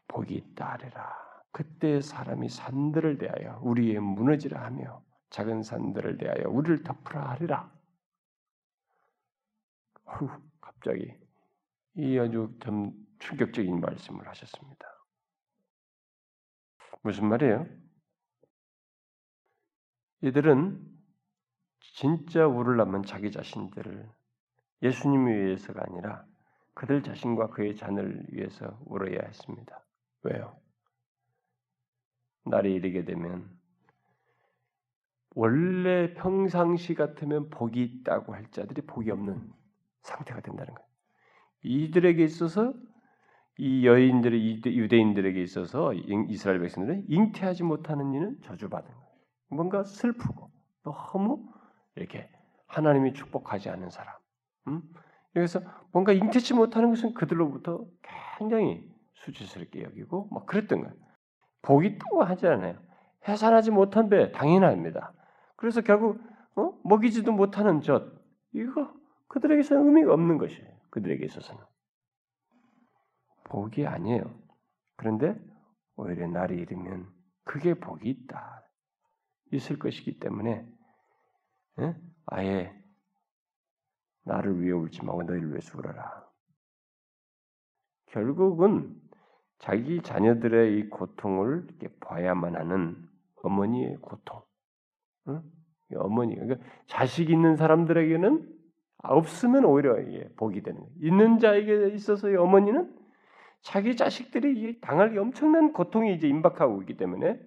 복이 하리라. 그때 사람이 산들을 대하여 우리의 무너지라 하며 작은 산들을 대하여 우리를 덮으라 하리라. 후, 갑자기 이 아주 좀 충격적인 말씀을 하셨습니다. 무슨 말이에요? 이들은 진짜 울으려면 자기 자신들을 예수님을 위해서가 아니라 그들 자신과 그의 자녀를 위해서 울어야 했습니다. 왜요? 날이 이르게 되면 원래 평상시 같으면 복이 있다고 할 자들이 복이 없는 상태가 된다는 거예요. 이들에게 있어서 이 여인들의 유대인들에게 있어서 이스라엘 백성들은 잉태하지 못하는 이는 저주받은 거예요. 뭔가 슬프고 너무 이렇게 하나님이 축복하지 않는 사람. 음? 그래서 뭔가 잉태치 못하는 것은 그들로부터 굉장히 수치스럽게 여기고 막 그랬던 거예요. 복이 있다고 하지 않아요. 해산하지 못한 배 당연합니다. 그래서 결국 어? 먹이지도 못하는 젖 이거 그들에게서는 의미가 없는 것이에요. 그들에게 있어서는 복이 아니에요. 그런데 오히려 날이 이르면 그게 복이 있다. 있을 것이기 때문에 예? 아예 나를 위해 울지 말고 너희를 위해서 울어라. 결국은 자기 자녀들의 이 고통을 이렇게 봐야만 하는 어머니의 고통, 응? 어머니 그러니까 자식 있는 사람들에게는 없으면 오히려 이게 복이 되는 거예요. 있는 자에게 있어서 이 어머니는 자기 자식들이 당할 엄청난 고통이 이제 임박하고 있기 때문에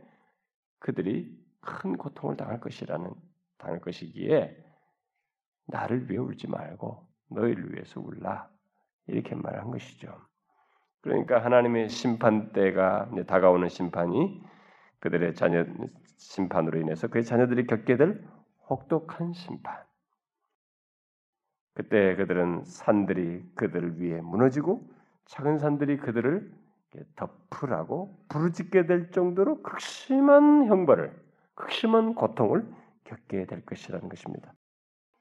그들이 큰 고통을 당할 것이라는 당할 것이기에 나를 위해 울지 말고 너희를 위해서 울라 이렇게 말한 것이죠. 그러니까 하나님의 심판 때가 다가오는 심판이 그들의 자녀 심판으로 인해서 그의 자녀들이 겪게 될 혹독한 심판. 그때 그들은 산들이 그들을 위해 무너지고 작은 산들이 그들을 덮으라고 부르짖게 될 정도로 극심한 형벌을, 극심한 고통을 겪게 될 것이라는 것입니다.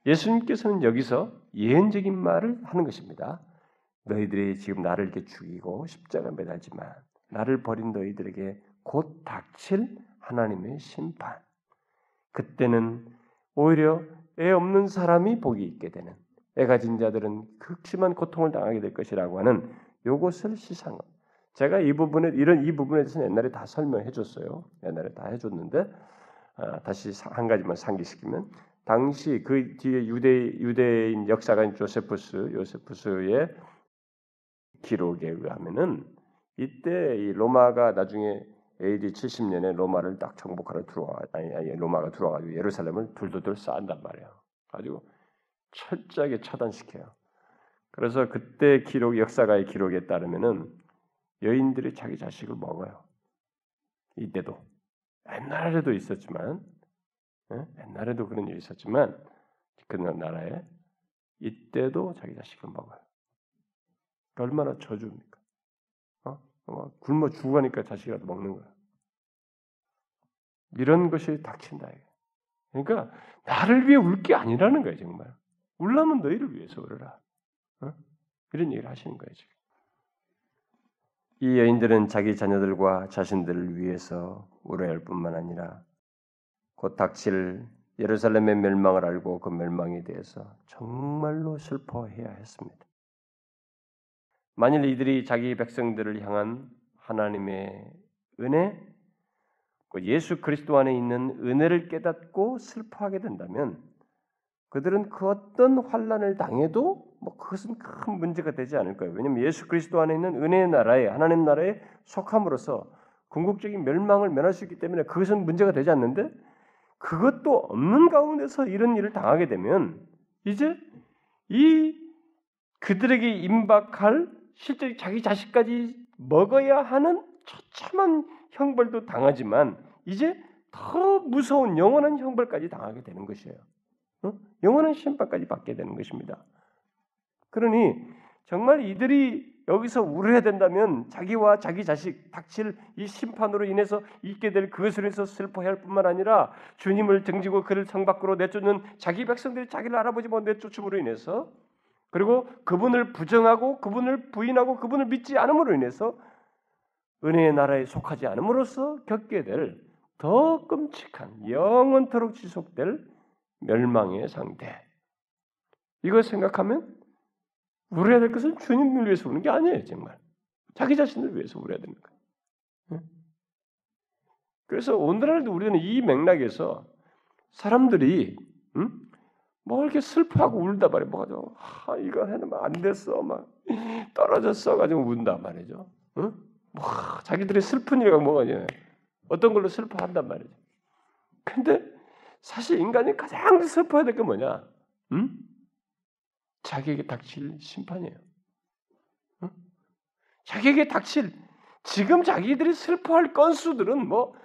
예수님께서는 여기서 예언적인 말을 하는 것입니다. 너희들이 지금 나를 이렇게 죽이고 십자가 매달지만 나를 버린 너희들에게 곧 닥칠 하나님의 심판. 그때는 오히려 애 없는 사람이 복이 있게 되는 애 가진 자들은 극심한 고통을 당하게 될 것이라고 하는 요것을 시상. 제가 이 부분에 이런 이 부분에 대해서 옛날에 다 설명해 줬어요. 옛날에 다 해줬는데 아, 다시 한 가지만 상기시키면 당시 그 뒤에 유대 유대인 역사가인 조세푸스 요세푸스의 기록에 의하면은 이때 이 로마가 나중에 AD 70년에 로마를 딱 정복하러 들어와 아니, 아니 로마가 들어와가지고 예루살렘을 둘둘둘 쌓는단 말이에요. 가지고 철저하게 차단시켜요. 그래서 그때 기록 역사가의 기록에 따르면은 여인들이 자기 자식을 먹어요. 이때도 옛날에도 있었지만 예? 옛날에도 그런 일이 있었지만 그 나라에 이때도 자기 자식을 먹어요. 얼마나 저주입니까? 어? 굶어 죽으니까 자식이라도 먹는 거야. 이런 것이 닥친다. 그러니까 나를 위해 울 게 아니라는 거예요, 정말. 울라면 너희를 위해서 울어라. 어? 이런 얘기를 하시는 거예요, 지금. 이 여인들은 자기 자녀들과 자신들을 위해서 울어야 할 뿐만 아니라 곧 닥칠 예루살렘의 멸망을 알고 그 멸망에 대해서 정말로 슬퍼해야 했습니다. 만일 이들이 자기 백성들을 향한 하나님의 은혜, 그 예수 그리스도 안에 있는 은혜를 깨닫고 슬퍼하게 된다면 그들은 그 어떤 환란을 당해도 뭐 그것은 큰 문제가 되지 않을 거예요. 왜냐하면 예수 그리스도 안에 있는 은혜의 나라에 하나님 나라에 속함으로써 궁극적인 멸망을 면할 수 있기 때문에 그것은 문제가 되지 않는데 그것도 없는 가운데서 이런 일을 당하게 되면 이제 이 그들에게 임박할 실제 자기 자식까지 먹어야 하는 처참한 형벌도 당하지만 이제 더 무서운 영원한 형벌까지 당하게 되는 것이에요. 어? 영원한 심판까지 받게 되는 것입니다. 그러니 정말 이들이 여기서 우려해야 된다면 자기와 자기 자식 닥칠 이 심판으로 인해서 있게 될 그것을 해서 슬퍼할 뿐만 아니라 주님을 등지고 그를 성 밖으로 내쫓는 자기 백성들이 자기를 알아보지 못 내쫓음으로 인해서 그리고 그분을 부정하고 그분을 부인하고 그분을 믿지 않음으로 인해서 은혜의 나라에 속하지 않음으로써 겪게 될 더 끔찍한 영원토록 지속될 멸망의 상태. 이걸 생각하면 울어야 될 것은 주님을 위해서 우는 게 아니에요, 정말. 자기 자신을 위해서 울어야 되는 거예요. 그래서 오늘날도 우리는 이 맥락에서 사람들이 음? 뭐 이렇게 슬퍼하고 울다 말이에요. 뭐가죠? 아, 이거 해면 안 됐어. 막 떨어졌어 가지고 운다 말이죠. 응? 뭐 자기들의 슬픈 일이 뭐가냐? 어떤 걸로 슬퍼한단 말이죠. 근데 사실 인간이 가장 슬퍼해야 될 게 뭐냐? 응? 자기에게 닥칠 심판이에요. 응? 자기에게 닥칠 지금 자기들이 슬퍼할 건수들은 뭐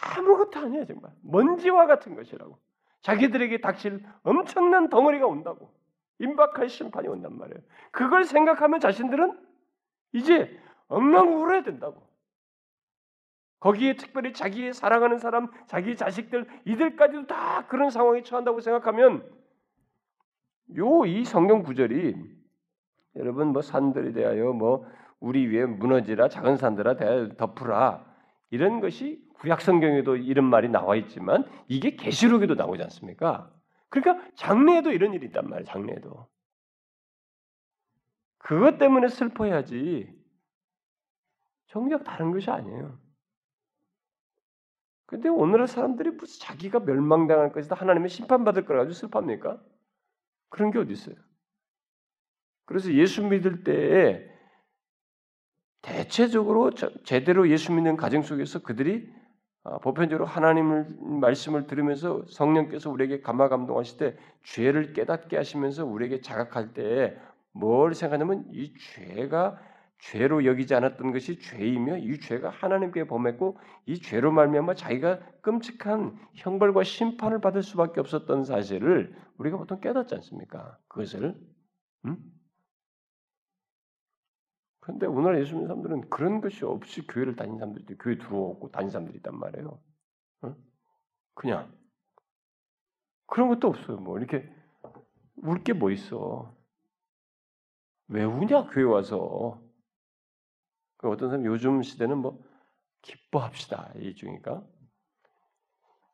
아무것도 아니야 정말 먼지와 같은 것이라고. 자기들에게 닥칠 엄청난 덩어리가 온다고. 임박할 심판이 온단 말이에요. 그걸 생각하면 자신들은 이제 엉망 울어야 된다고. 거기에 특별히 자기의 사랑하는 사람, 자기 자식들 이들까지도 다 그런 상황에 처한다고 생각하면 요 이 성경 구절이 여러분 뭐 산들이 대하여 뭐 우리 위에 무너지라 작은 산들아 대하여 덮으라 이런 것이 구약 성경에도 이런 말이 나와 있지만 이게 계시록에도 나오지 않습니까? 그러니까 장래에도 이런 일이 있단 말이에요. 장래에도. 그것 때문에 슬퍼해야지. 정작 다른 것이 아니에요. 근데 오늘날 사람들이 무슨 자기가 멸망당할 것이다 하나님의 심판받을 거라 가지고 슬퍼합니까? 그런 게 어디 있어요? 그래서 예수 믿을 때에 대체적으로 제대로 예수 믿는 가정 속에서 그들이 아, 보편적으로 하나님을 말씀을 들으면서 성령께서 우리에게 감화 감동하실 때 죄를 깨닫게 하시면서 우리에게 자각할 때 뭘 생각하냐면 이 죄가 죄로 여기지 않았던 것이 죄이며 이 죄가 하나님께 범했고 이 죄로 말미암아 자기가 끔찍한 형벌과 심판을 받을 수밖에 없었던 사실을 우리가 보통 깨닫지 않습니까? 그것을 음? 그런데 오늘 예수 믿는 사람들은 그런 것이 없이 교회를 다니는 사람들이 교회 들어오고 다니는 사람들이 있단 말이에요. 어? 그냥 그런 것도 없어요. 뭐 이렇게 울 게 뭐 있어? 왜 우냐 교회 와서? 그 어떤 사람 요즘 시대는 뭐 기뻐합시다 이 중이니까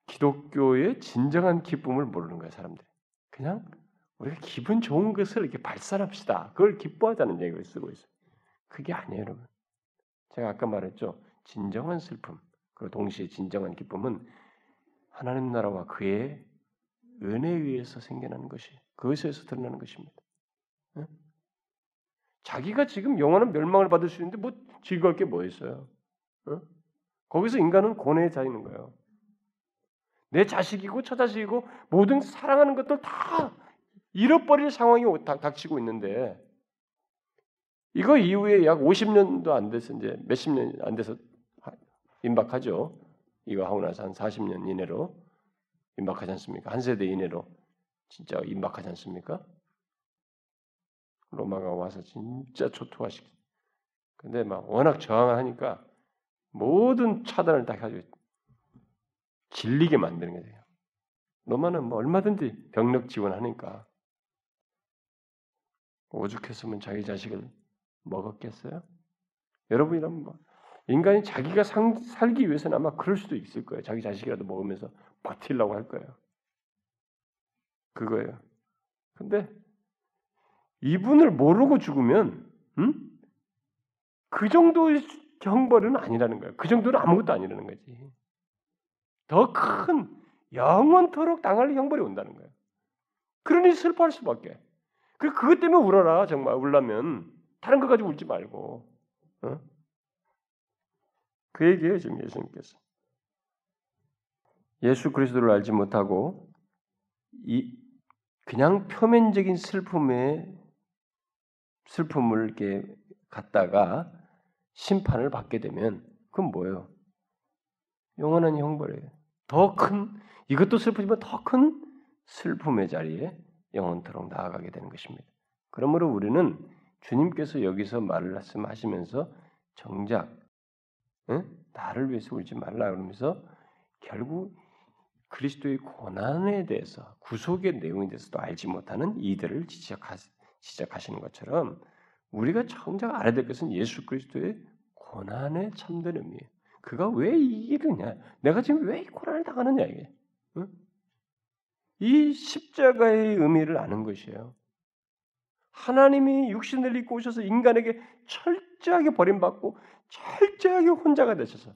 기독교의 진정한 기쁨을 모르는 거야 사람들이. 그냥 우리가 기분 좋은 것을 이렇게 발산합시다. 그걸 기뻐하자는 얘기를 쓰고 있어요. 그게 아니에요, 여러분. 제가 아까 말했죠. 진정한 슬픔, 그리고 동시에 진정한 기쁨은 하나님 나라와 그의 은혜에 의해서 생겨나는 것이 그것에서 드러나는 것입니다. 네? 자기가 지금 영원한 멸망을 받을 수 있는데 뭐 즐거울 게 뭐 있어요? 네? 거기서 인간은 고뇌에 자이는 거예요. 내 자식이고 처자식이고 모든 사랑하는 것들 다 잃어버릴 상황이 닥치고 있는데 이거 이후에 약 50년도 안 돼서 이제 몇십 년 안 돼서 임박하죠. 이거 하고 나서 한 40년 이내로 임박하지 않습니까? 한 세대 이내로 진짜 임박하지 않습니까? 로마가 와서 진짜 초토화시키. 근데 막 워낙 저항을 하니까 모든 차단을 다 가지고 질리게 만드는 거예요. 로마는 뭐 얼마든지 병력 지원하니까 오죽했으면 자기 자식을 먹었겠어요? 여러분이라면 뭐 인간이 자기가 상, 살기 위해서는 아마 그럴 수도 있을 거예요. 자기 자식이라도 먹으면서 버틸라고 할 거예요. 그거예요. 근데 이분을 모르고 죽으면 음? 그 정도의 형벌은 아니라는 거예요. 그 정도는 아무것도 아니라는 거지. 더 큰 영원토록 당할 형벌이 온다는 거예요. 그러니 슬퍼할 수밖에. 그 그것 때문에 울어라 정말 울라면 다른 거 가지고 울지 말고. 어? 그 얘기예요 지금 예수님께서. 예수 그리스도를 알지 못하고 이 그냥 표면적인 슬픔에 슬픔을 이렇게 갖다가 심판을 받게 되면 그건 뭐예요? 영원한 형벌이에요. 더 큰 이것도 슬프지만 더 큰 슬픔의 자리에 영원토록 나아가게 되는 것입니다. 그러므로 우리는 주님께서 여기서 말씀하시면서 정작 응? 나를 위해서 울지 말라 그러면서 결국 그리스도의 고난에 대해서 구속의 내용에 대해서도 알지 못하는 이들을 지적하, 지적하시는 것처럼 우리가 정작 알아야 될 것은 예수 그리스도의 고난의 참된 의미예요. 그가 왜 이기느냐? 내가 지금 왜 이 고난을 당하느냐 이게. 응? 이 십자가의 의미를 아는 것이에요. 하나님이 육신을 입고 오셔서 인간에게 철저하게 버림받고 철저하게 혼자가 되셔서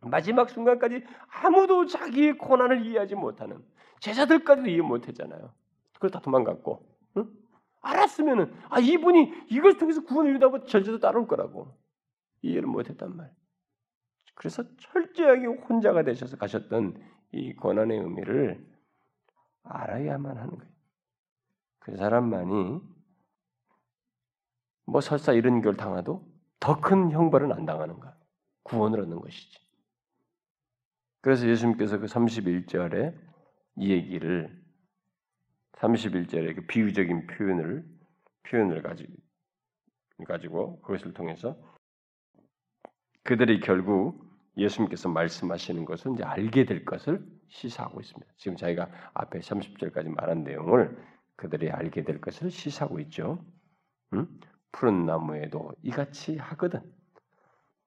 마지막 순간까지 아무도 자기의 고난을 이해하지 못하는 제자들까지도 이해 못했잖아요. 그걸 다 도망갔고 응? 알았으면은 아 이분이 이걸 통해서 구원을 이루다 절제도 따라올 거라고 이해를 못했단 말. 그래서 철저하게 혼자가 되셔서 가셨던 이 고난의 의미를 알아야만 하는 거예요. 그 사람만이 뭐 설사 이런 걸 당해도 더 큰 형벌은 안 당하는 거야. 구원을 얻는 것이지. 그래서 예수님께서 그 31절에 이 얘기를 31절에 그 비유적인 표현을 표현을 가지고 가지고 그것을 통해서 그들이 결국 예수님께서 말씀하시는 것을 이제 알게 될 것을 시사하고 있습니다. 지금 저희가 앞에 30절까지 말한 내용을 그들이 알게 될 것을 시사하고 있죠. 음? 푸른 나무에도 이같이 하거든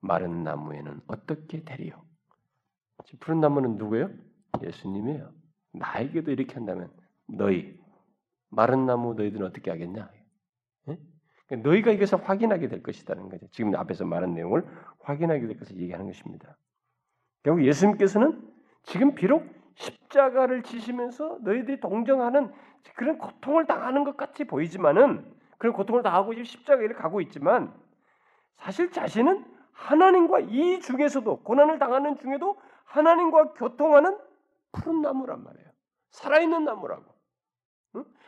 마른 나무에는 어떻게 되리요? 푸른 나무는 누구예요? 예수님이에요. 나에게도 이렇게 한다면 너희 마른 나무 너희들은 어떻게 하겠냐? 예? 그러니까 너희가 이것을 확인하게 될 것이라는 거죠. 지금 앞에서 말한 내용을 확인하게 될 것을 얘기하는 것입니다. 결국 예수님께서는 지금 비록 십자가를 지시면서 너희들이 동정하는 그런 고통을 당하는 것 같이 보이지만은 그런 고통을 당하고 십자가를 가고 있지만 사실 자신은 하나님과 이 중에서도 고난을 당하는 중에도 하나님과 교통하는 푸른 나무란 말이에요. 살아있는 나무라고.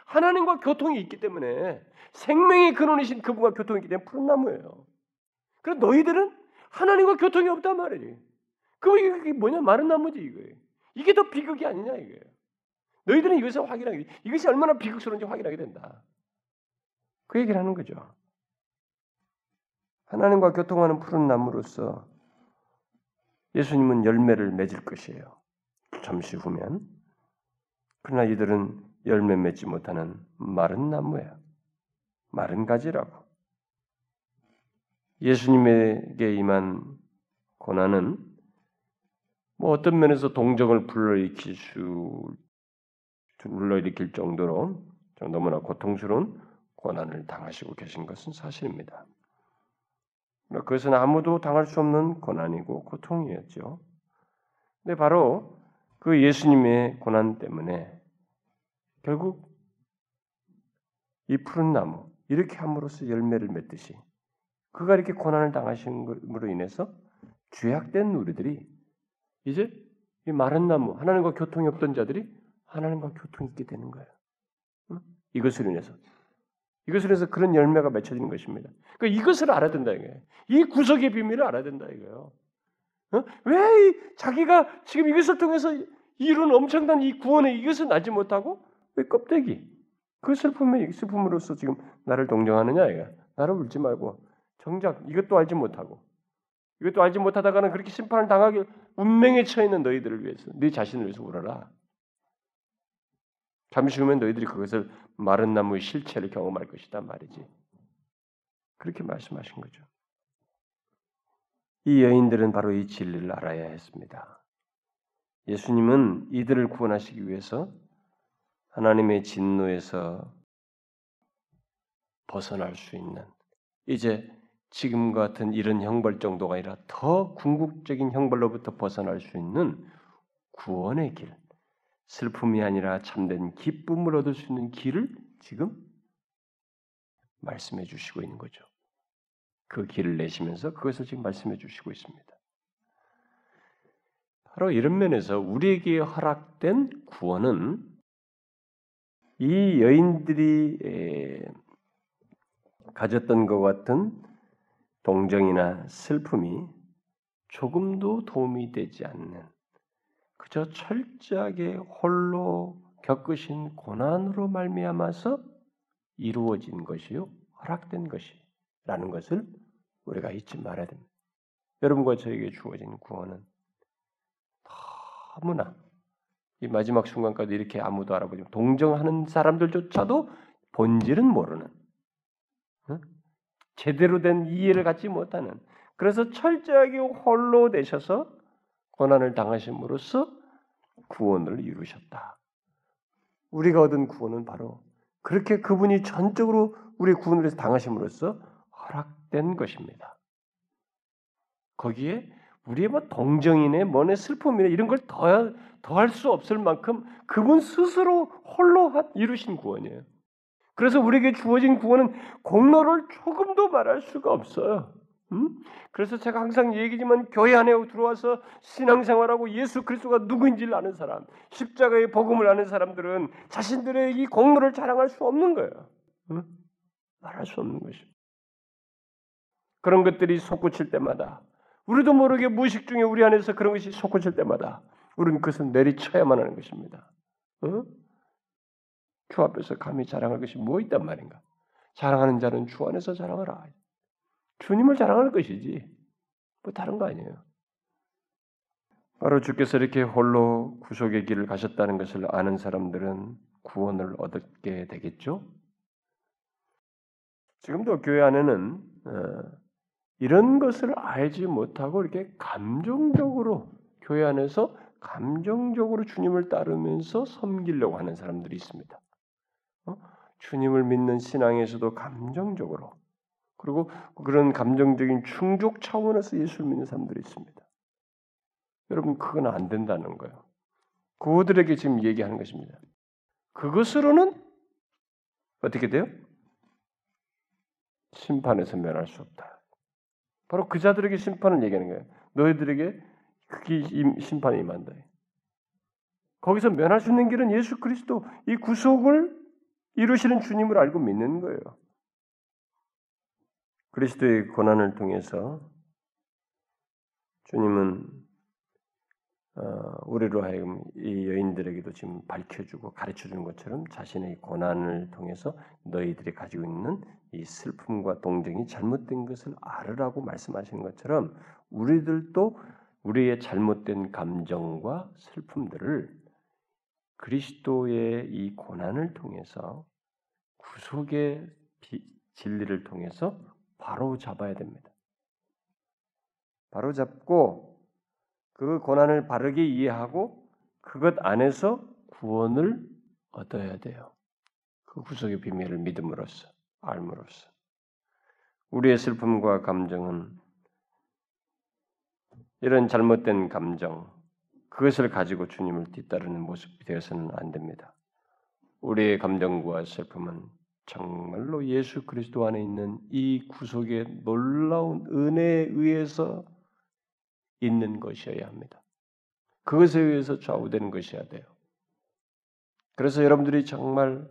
응? 하나님과 교통이 있기 때문에 생명의 근원이신 그분과 교통이 있기 때문에 푸른 나무예요. 그럼 너희들은 하나님과 교통이 없단 말이지. 그 이게 뭐냐 마른 나무지 이거예요. 이게 더 비극이 아니냐 이거예요. 너희들은 이것을 확인하게 이것이 얼마나 비극스러운지 확인하게 된다. 그 얘기를 하는 거죠. 하나님과 교통하는 푸른 나무로서 예수님은 열매를 맺을 것이에요. 잠시 후면. 그러나 이들은 열매 맺지 못하는 마른 나무예요. 마른 가지라고. 예수님에게 임한 고난은 뭐 어떤 면에서 동정을 불러일으킬 수 불러일으킬 정도로 너무나 고통스러운 고난을 당하시고 계신 것은 사실입니다. 그것은 아무도 당할 수 없는 고난이고 고통이었죠. 근데 바로 그 예수님의 고난 때문에 결국 이 푸른 나무 이렇게 함으로써 열매를 맺듯이 그가 이렇게 고난을 당하신 것으로 인해서 죄악된 우리들이 이제 이 마른 나무 하나님과 교통이 없던 자들이 하나님과 교통이 있게 되는 거예요. 이것으로 인해서 이것을 해서 그런 열매가 맺혀지는 것입니다. 그러니까 이것을 알아야 된다 이거예요. 이 구속의 비밀을 알아야 된다 이거예요. 어? 왜 자기가 지금 이것을 통해서 이룬 엄청난 이 구원의 이것을 알지 못하고 왜 껍데기 그 슬픔의 슬픔으로서 지금 나를 동정하느냐 이거 나를 울지 말고 정작 이것도 알지 못하고 이것도 알지 못하다가는 그렇게 심판을 당하길 운명에 처해 있는 너희들을 위해서 네 자신을 위해서 울어라. 잠시 후면 너희들이 그것을 마른 나무의 실체를 경험할 것이다 말이지. 그렇게 말씀하신 거죠. 이 여인들은 바로 이 진리를 알아야 했습니다. 예수님은 이들을 구원하시기 위해서 하나님의 진노에서 벗어날 수 있는 이제 지금 같은 이런 형벌 정도가 아니라 더 궁극적인 형벌로부터 벗어날 수 있는 구원의 길, 슬픔이 아니라 참된 기쁨을 얻을 수 있는 길을 지금 말씀해 주시고 있는 거죠. 그 길을 내시면서 그것을 지금 말씀해 주시고 있습니다. 바로 이런 면에서 우리에게 허락된 구원은 이 여인들이 가졌던 것 같은 동정이나 슬픔이 조금도 도움이 되지 않는 그저 철저하게 홀로 겪으신 고난으로 말미암아서 이루어진 것이요 허락된 것이라는 것을 우리가 잊지 말아야 됩니다. 여러분과 저에게 주어진 구원은 너무나 이 마지막 순간까지 이렇게 아무도 알아보지 동정하는 사람들조차도 본질은 모르는 제대로 된 이해를 갖지 못하는 그래서 철저하게 홀로 되셔서 고난을 당하심으로써 구원을 이루셨다. 우리가 얻은 구원은 바로 그렇게 그분이 전적으로 우리 구원을 당하심으로써 허락된 것입니다. 거기에 우리의 뭐 동정이네, 뭐네, 슬픔이네 이런 걸 더, 더할 수 없을 만큼 그분 스스로 홀로 이루신 구원이에요. 그래서 우리에게 주어진 구원은 공로를 조금도 말할 수가 없어요. 음? 그래서 제가 항상 얘기지만 교회 안에 들어와서 신앙생활하고 예수 그리스도가 누구인지를 아는 사람, 십자가의 복음을 아는 사람들은 자신들의 이 공로를 자랑할 수 없는 거예요. 음? 말할 수 없는 것이. 그런 것들이 솟구칠 때마다 우리도 모르게 무의식 중에 우리 안에서 그런 것이 솟구칠 때마다 우리는 그것을 내리쳐야만 하는 것입니다. 어? 주 앞에서 감히 자랑할 것이 뭐 있단 말인가? 자랑하는 자는 주 안에서 자랑하라. 주님을 자랑할 것이지 뭐 다른 거 아니에요. 바로 주께서 이렇게 홀로 구속의 길을 가셨다는 것을 아는 사람들은 구원을 얻게 되겠죠. 지금도 교회 안에는 어, 이런 것을 알지 못하고 이렇게 감정적으로 교회 안에서 감정적으로 주님을 따르면서 섬기려고 하는 사람들이 있습니다. 어? 주님을 믿는 신앙에서도 감정적으로 그리고 그런 감정적인 충족 차원에서 예수를 믿는 사람들이 있습니다. 여러분 그건 안 된다는 거예요. 그들에게 지금 얘기하는 것입니다. 그것으로는 어떻게 돼요? 심판에서 면할 수 없다. 바로 그 자들에게 심판을 얘기하는 거예요. 너희들에게 그게 심판이 임한다. 거기서 면할 수 있는 길은 예수 그리스도 이 구속을 이루시는 주님을 알고 믿는 거예요. 그리스도의 고난을 통해서 주님은 어, 우리로 하여금 이 여인들에게도 지금 밝혀주고 가르쳐주는 것처럼 자신의 고난을 통해서 너희들이 가지고 있는 이 슬픔과 동정이 잘못된 것을 알으라고 말씀하시는 것처럼 우리들도 우리의 잘못된 감정과 슬픔들을 그리스도의 이 고난을 통해서 구속의 진리를 통해서 바로 잡아야 됩니다. 바로 잡고 그 고난을 바르게 이해하고 그것 안에서 구원을 얻어야 돼요. 그 구속의 비밀을 믿음으로써 알므로써 우리의 슬픔과 감정은 이런 잘못된 감정 그것을 가지고 주님을 뒤따르는 모습이 되어서는 안 됩니다. 우리의 감정과 슬픔은 정말로 예수 그리스도 안에 있는 이 구속의 놀라운 은혜에 의해서 있는 것이어야 합니다. 그것에 의해서 좌우되는 것이어야 돼요. 그래서 여러분들이 정말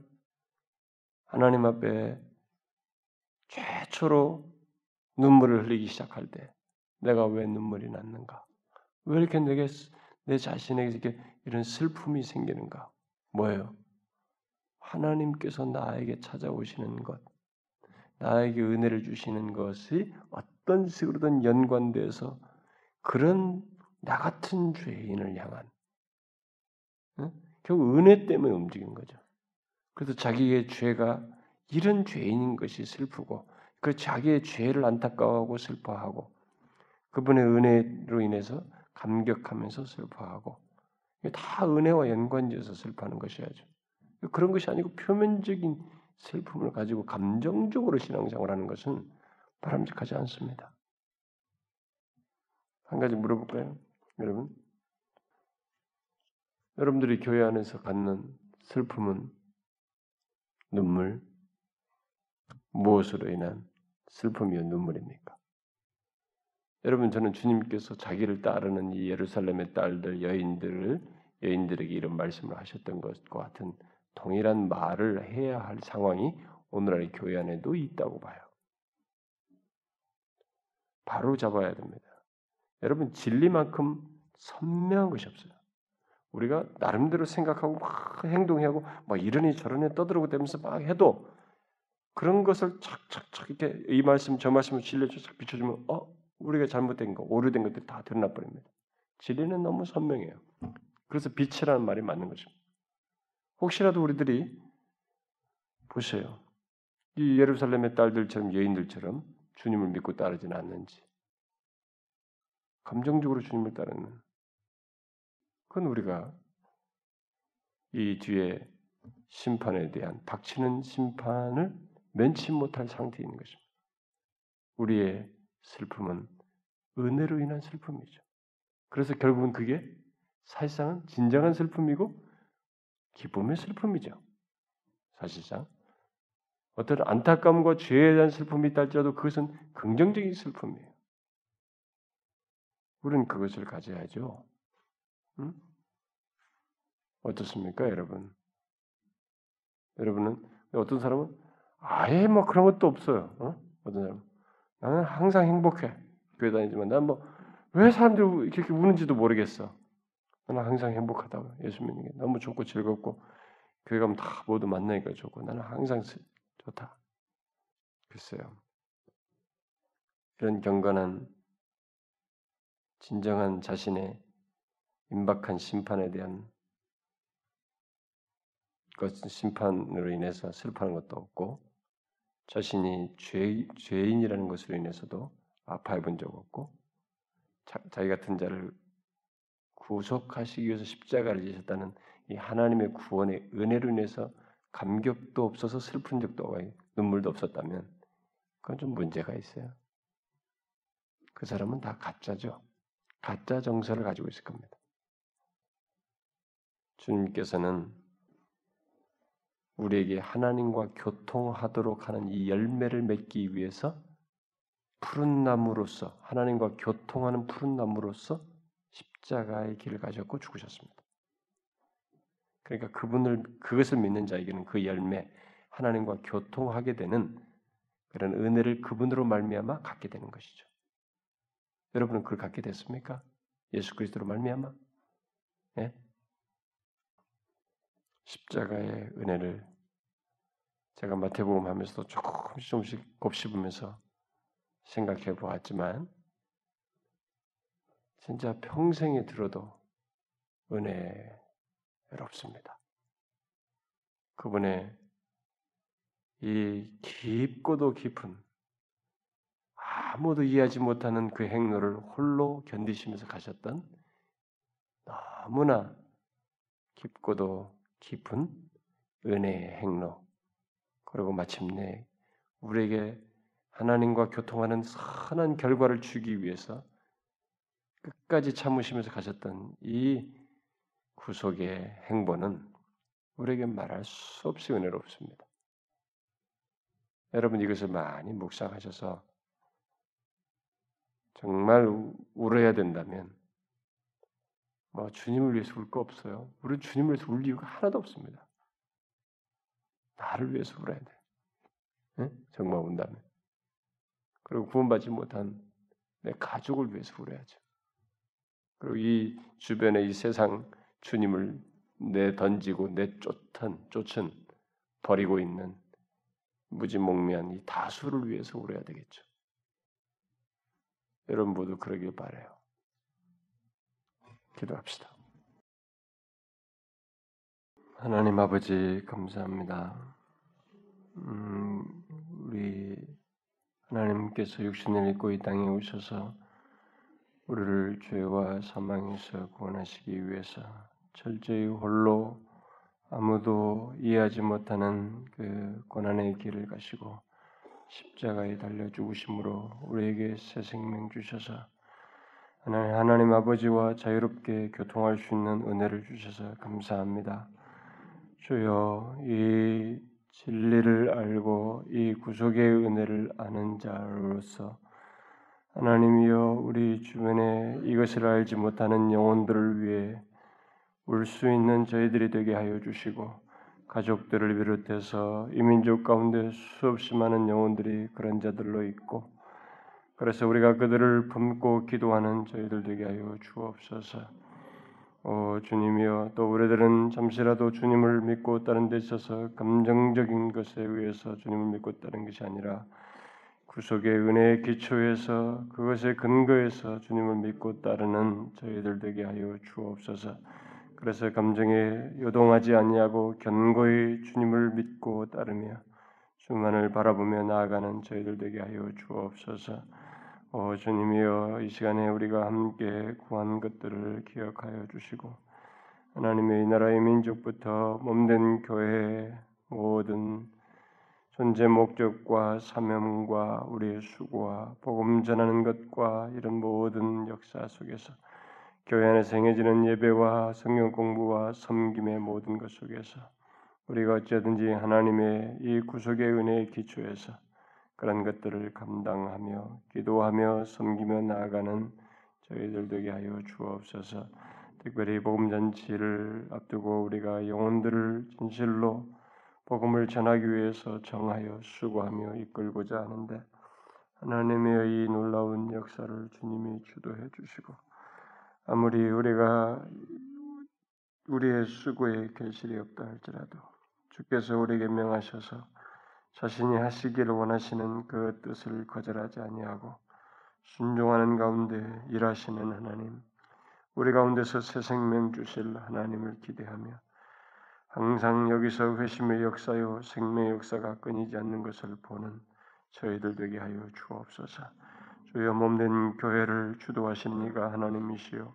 하나님 앞에 최초로 눈물을 흘리기 시작할 때 내가 왜 눈물이 났는가? 왜 이렇게 내게 내 자신에게 이렇게 이런 슬픔이 생기는가? 뭐예요? 하나님께서 나에게 찾아오시는 것, 나에게 은혜를 주시는 것이 어떤 식으로든 연관돼서 그런 나 같은 죄인을 향한 응? 결국 은혜 때문에 움직인 거죠. 그래서 자기의 죄가 이런 죄인인 것이 슬프고 그 자기의 죄를 안타까워하고 슬퍼하고 그분의 은혜로 인해서 감격하면서 슬퍼하고 다 은혜와 연관지어서 슬퍼하는 것이야죠. 그런 것이 아니고 표면적인 슬픔을 가지고 감정적으로 신앙생활 하는 것은 바람직하지 않습니다. 한 가지 물어볼까요? 여러분? 여러분들이 교회 안에서 갖는 슬픔은 눈물, 무엇으로 인한 슬픔이요 눈물입니까? 여러분 저는 주님께서 자기를 따르는 이 예루살렘의 딸들 여인들을 여인들에게 이런 말씀을 하셨던 것과 같은 동일한 말을 해야 할 상황이 오늘날 교회 안에도 있다고 봐요. 바로 잡아야 됩니다. 여러분 진리만큼 선명한 것이 없어요. 우리가 나름대로 생각하고 막 행동하고 막 이러니 저러니 떠들고 대면서 막 해도 그런 것을 착착착 이렇게 이 말씀 저 말씀을 진리로 쫙 비춰주면 어 우리가 잘못된 거 오류된 것들 다 드러나 버립니다. 진리는 너무 선명해요. 그래서 빛이라는 말이 맞는 거죠. 혹시라도 우리들이 보세요. 이 예루살렘의 딸들처럼 여인들처럼 주님을 믿고 따르지는 않는지 감정적으로 주님을 따르는 그건 우리가 이 뒤에 심판에 대한 닥치는 심판을 면치 못할 상태에 있는 것입니다. 우리의 슬픔은 은혜로 인한 슬픔이죠. 그래서 결국은 그게 사실상은 진정한 슬픔이고 기쁨의 슬픔이죠. 사실상 어떤 안타까움과 죄에 대한 슬픔이 있다 할지라도 그것은 긍정적인 슬픔이에요. 우리는 그것을 가져야죠. 응? 어떻습니까, 여러분? 여러분은 어떤 사람은 아예 뭐 그런 것도 없어요. 어? 어떤 사람 나는 항상 행복해 교회 다니지만 난 뭐 왜 사람들이 이렇게 우는지도 모르겠어. 나는 항상 행복하다고 예수 믿는 게 너무 좋고 즐겁고 교회 가면 다 모두 만나니까 좋고 나는 항상 좋다. 글쎄요. 이런 경건한 진정한 자신의 임박한 심판에 대한 것은 심판으로 인해서 슬퍼하는 것도 없고 자신이 죄, 죄인이라는 것으로 인해서도 아파해 본 적 없고 자, 자기 같은 자를 구속하시기 위해서 십자가를 지셨다는 이 하나님의 구원의 은혜로 인해서 감격도 없어서 슬픈 적도 없고 눈물도 없었다면 그건 좀 문제가 있어요. 그 사람은 다 가짜죠. 가짜 정서를 가지고 있을 겁니다. 주님께서는 우리에게 하나님과 교통하도록 하는 이 열매를 맺기 위해서 푸른 나무로서 하나님과 교통하는 푸른 나무로서 십자가의 길을 가졌고 죽으셨습니다. 그러니까 그분을 그것을 믿는 자에게는 그 열매 하나님과 교통하게 되는 그런 은혜를 그분으로 말미암아 갖게 되는 것이죠. 여러분은 그걸 갖게 됐습니까? 예수 그리스도로 말미암아? 예? 십자가의 은혜를 제가 마태복음 하면서도 조금씩 조금씩 곱씹으면서 생각해 보았지만 진짜 평생에 들어도 은혜롭습니다. 그분의 이 깊고도 깊은 아무도 이해하지 못하는 그 행로를 홀로 견디시면서 가셨던 너무나 깊고도 깊은 은혜의 행로 그리고 마침내 우리에게 하나님과 교통하는 선한 결과를 주기 위해서 끝까지 참으시면서 가셨던 이 구속의 행보는 우리에게 말할 수 없이 은혜롭습니다. 여러분 이것을 많이 묵상하셔서 정말 울어야 된다면 뭐 주님을 위해서 울 거 없어요. 우리 주님을 위해서 울 이유가 하나도 없습니다. 나를 위해서 울어야 돼. 네? 정말 운다면. 그리고 구원받지 못한 내 가족을 위해서 울어야죠. 그리고 이 주변에 이 세상 주님을 내 던지고 내 쫓은 쫓은 버리고 있는 무지몽매한 이 다수를 위해서 울어야 되겠죠. 여러분 모두 그러길 바래요. 기도합시다. 하나님 아버지 감사합니다. 음, 우리 하나님께서 육신을 입고 이 땅에 오셔서 우리를 죄와 사망에서 구원하시기 위해서 철저히 홀로 아무도 이해하지 못하는 그 고난의 길을 가시고 십자가에 달려 죽으심으로 우리에게 새 생명 주셔서 하나님, 하나님 아버지와 자유롭게 교통할 수 있는 은혜를 주셔서 감사합니다. 주여 이 진리를 알고 이 구속의 은혜를 아는 자로서 하나님이여 우리 주변에 이것을 알지 못하는 영혼들을 위해 울 수 있는 저희들이 되게 하여 주시고 가족들을 비롯해서 이민족 가운데 수없이 많은 영혼들이 그런 자들로 있고 그래서 우리가 그들을 품고 기도하는 저희들 되게 하여 주옵소서. 오 주님이여 또 우리들은 잠시라도 주님을 믿고 다른 데 있어서 감정적인 것에 의해서 주님을 믿고 다른 것이 아니라 구속의 은혜의 기초에서 그것에 근거해서 주님을 믿고 따르는 저희들 되게 하여 주옵소서. 그래서 감정에 요동하지 아니하고 견고히 주님을 믿고 따르며 주만을 바라보며 나아가는 저희들 되게 하여 주옵소서. 오 주님이여 이 시간에 우리가 함께 구한 것들을 기억하여 주시고 하나님의 이 나라의 민족부터 몸된 교회의 모든 존재 목적과 사명과 우리의 수고와 복음 전하는 것과 이런 모든 역사 속에서 교회 안에서 행해지는 예배와 성경 공부와 섬김의 모든 것 속에서 우리가 어찌든지 하나님의 이 구속의 은혜의 기초에서 그런 것들을 감당하며 기도하며 섬기며 나아가는 저희들 되게 하여 주옵소서. 특별히 복음 잔치를 앞두고 우리가 영혼들을 진실로 복음을 전하기 위해서 정하여 수고하며 이끌고자 하는데 하나님의 이 놀라운 역사를 주님이 주도해 주시고 아무리 우리가 우리의 수고에 결실이 없다 할지라도 주께서 우리에게 명하셔서 자신이 하시기를 원하시는 그 뜻을 거절하지 아니하고 순종하는 가운데 일하시는 하나님, 우리 가운데서 새 생명 주실 하나님을 기대하며 항상 여기서 회심의 역사요 생명의 역사가 끊이지 않는 것을 보는 저희들 되게 하여 주옵소서. 주여 몸된 교회를 주도하신 이가 하나님이시요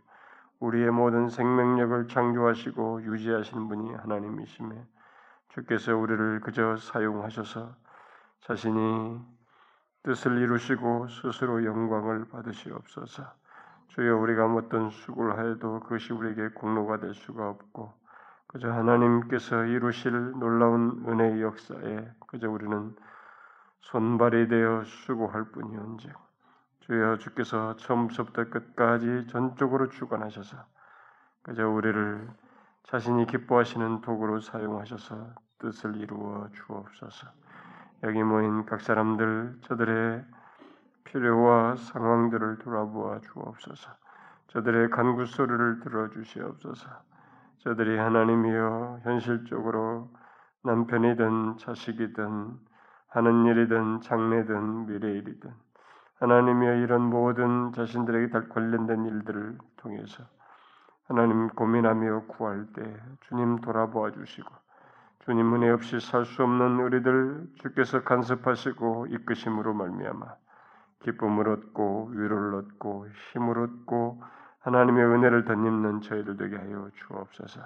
우리의 모든 생명력을 창조하시고 유지하신 분이 하나님이심에 주께서 우리를 그저 사용하셔서 자신이 뜻을 이루시고 스스로 영광을 받으시옵소서. 주여 우리가 어떤 수고를 하여도 그것이 우리에게 공로가 될 수가 없고 그저 하나님께서 이루실 놀라운 은혜의 역사에 그저 우리는 손발이 되어 수고할 뿐이온즉 주여 주께서 처음부터 끝까지 전적으로 주관하셔서 그저 우리를 자신이 기뻐하시는 도구로 사용하셔서 뜻을 이루어 주옵소서. 여기 모인 각 사람들 저들의 필요와 상황들을 돌아보아 주옵소서. 저들의 간구 소리를 들어 주시옵소서. 저들이 하나님이여 현실적으로 남편이든 자식이든 하는 일이든 장래든 미래일이든 하나님이여 이런 모든 자신들에게 관련된 일들을 통해서 하나님 고민하며 구할 때 주님 돌아보아 주시고 주님 은혜 없이 살 수 없는 우리들 주께서 간섭하시고 이끄심으로 말미암아 기쁨을 얻고 위로를 얻고 힘을 얻고 하나님의 은혜를 덧입는 저희들 되게 하여 주옵소서.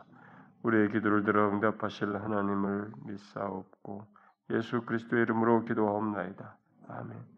우리의 기도를 들어 응답하실 하나님을 믿사옵고 예수 그리스도의 이름으로 기도하옵나이다. 아멘.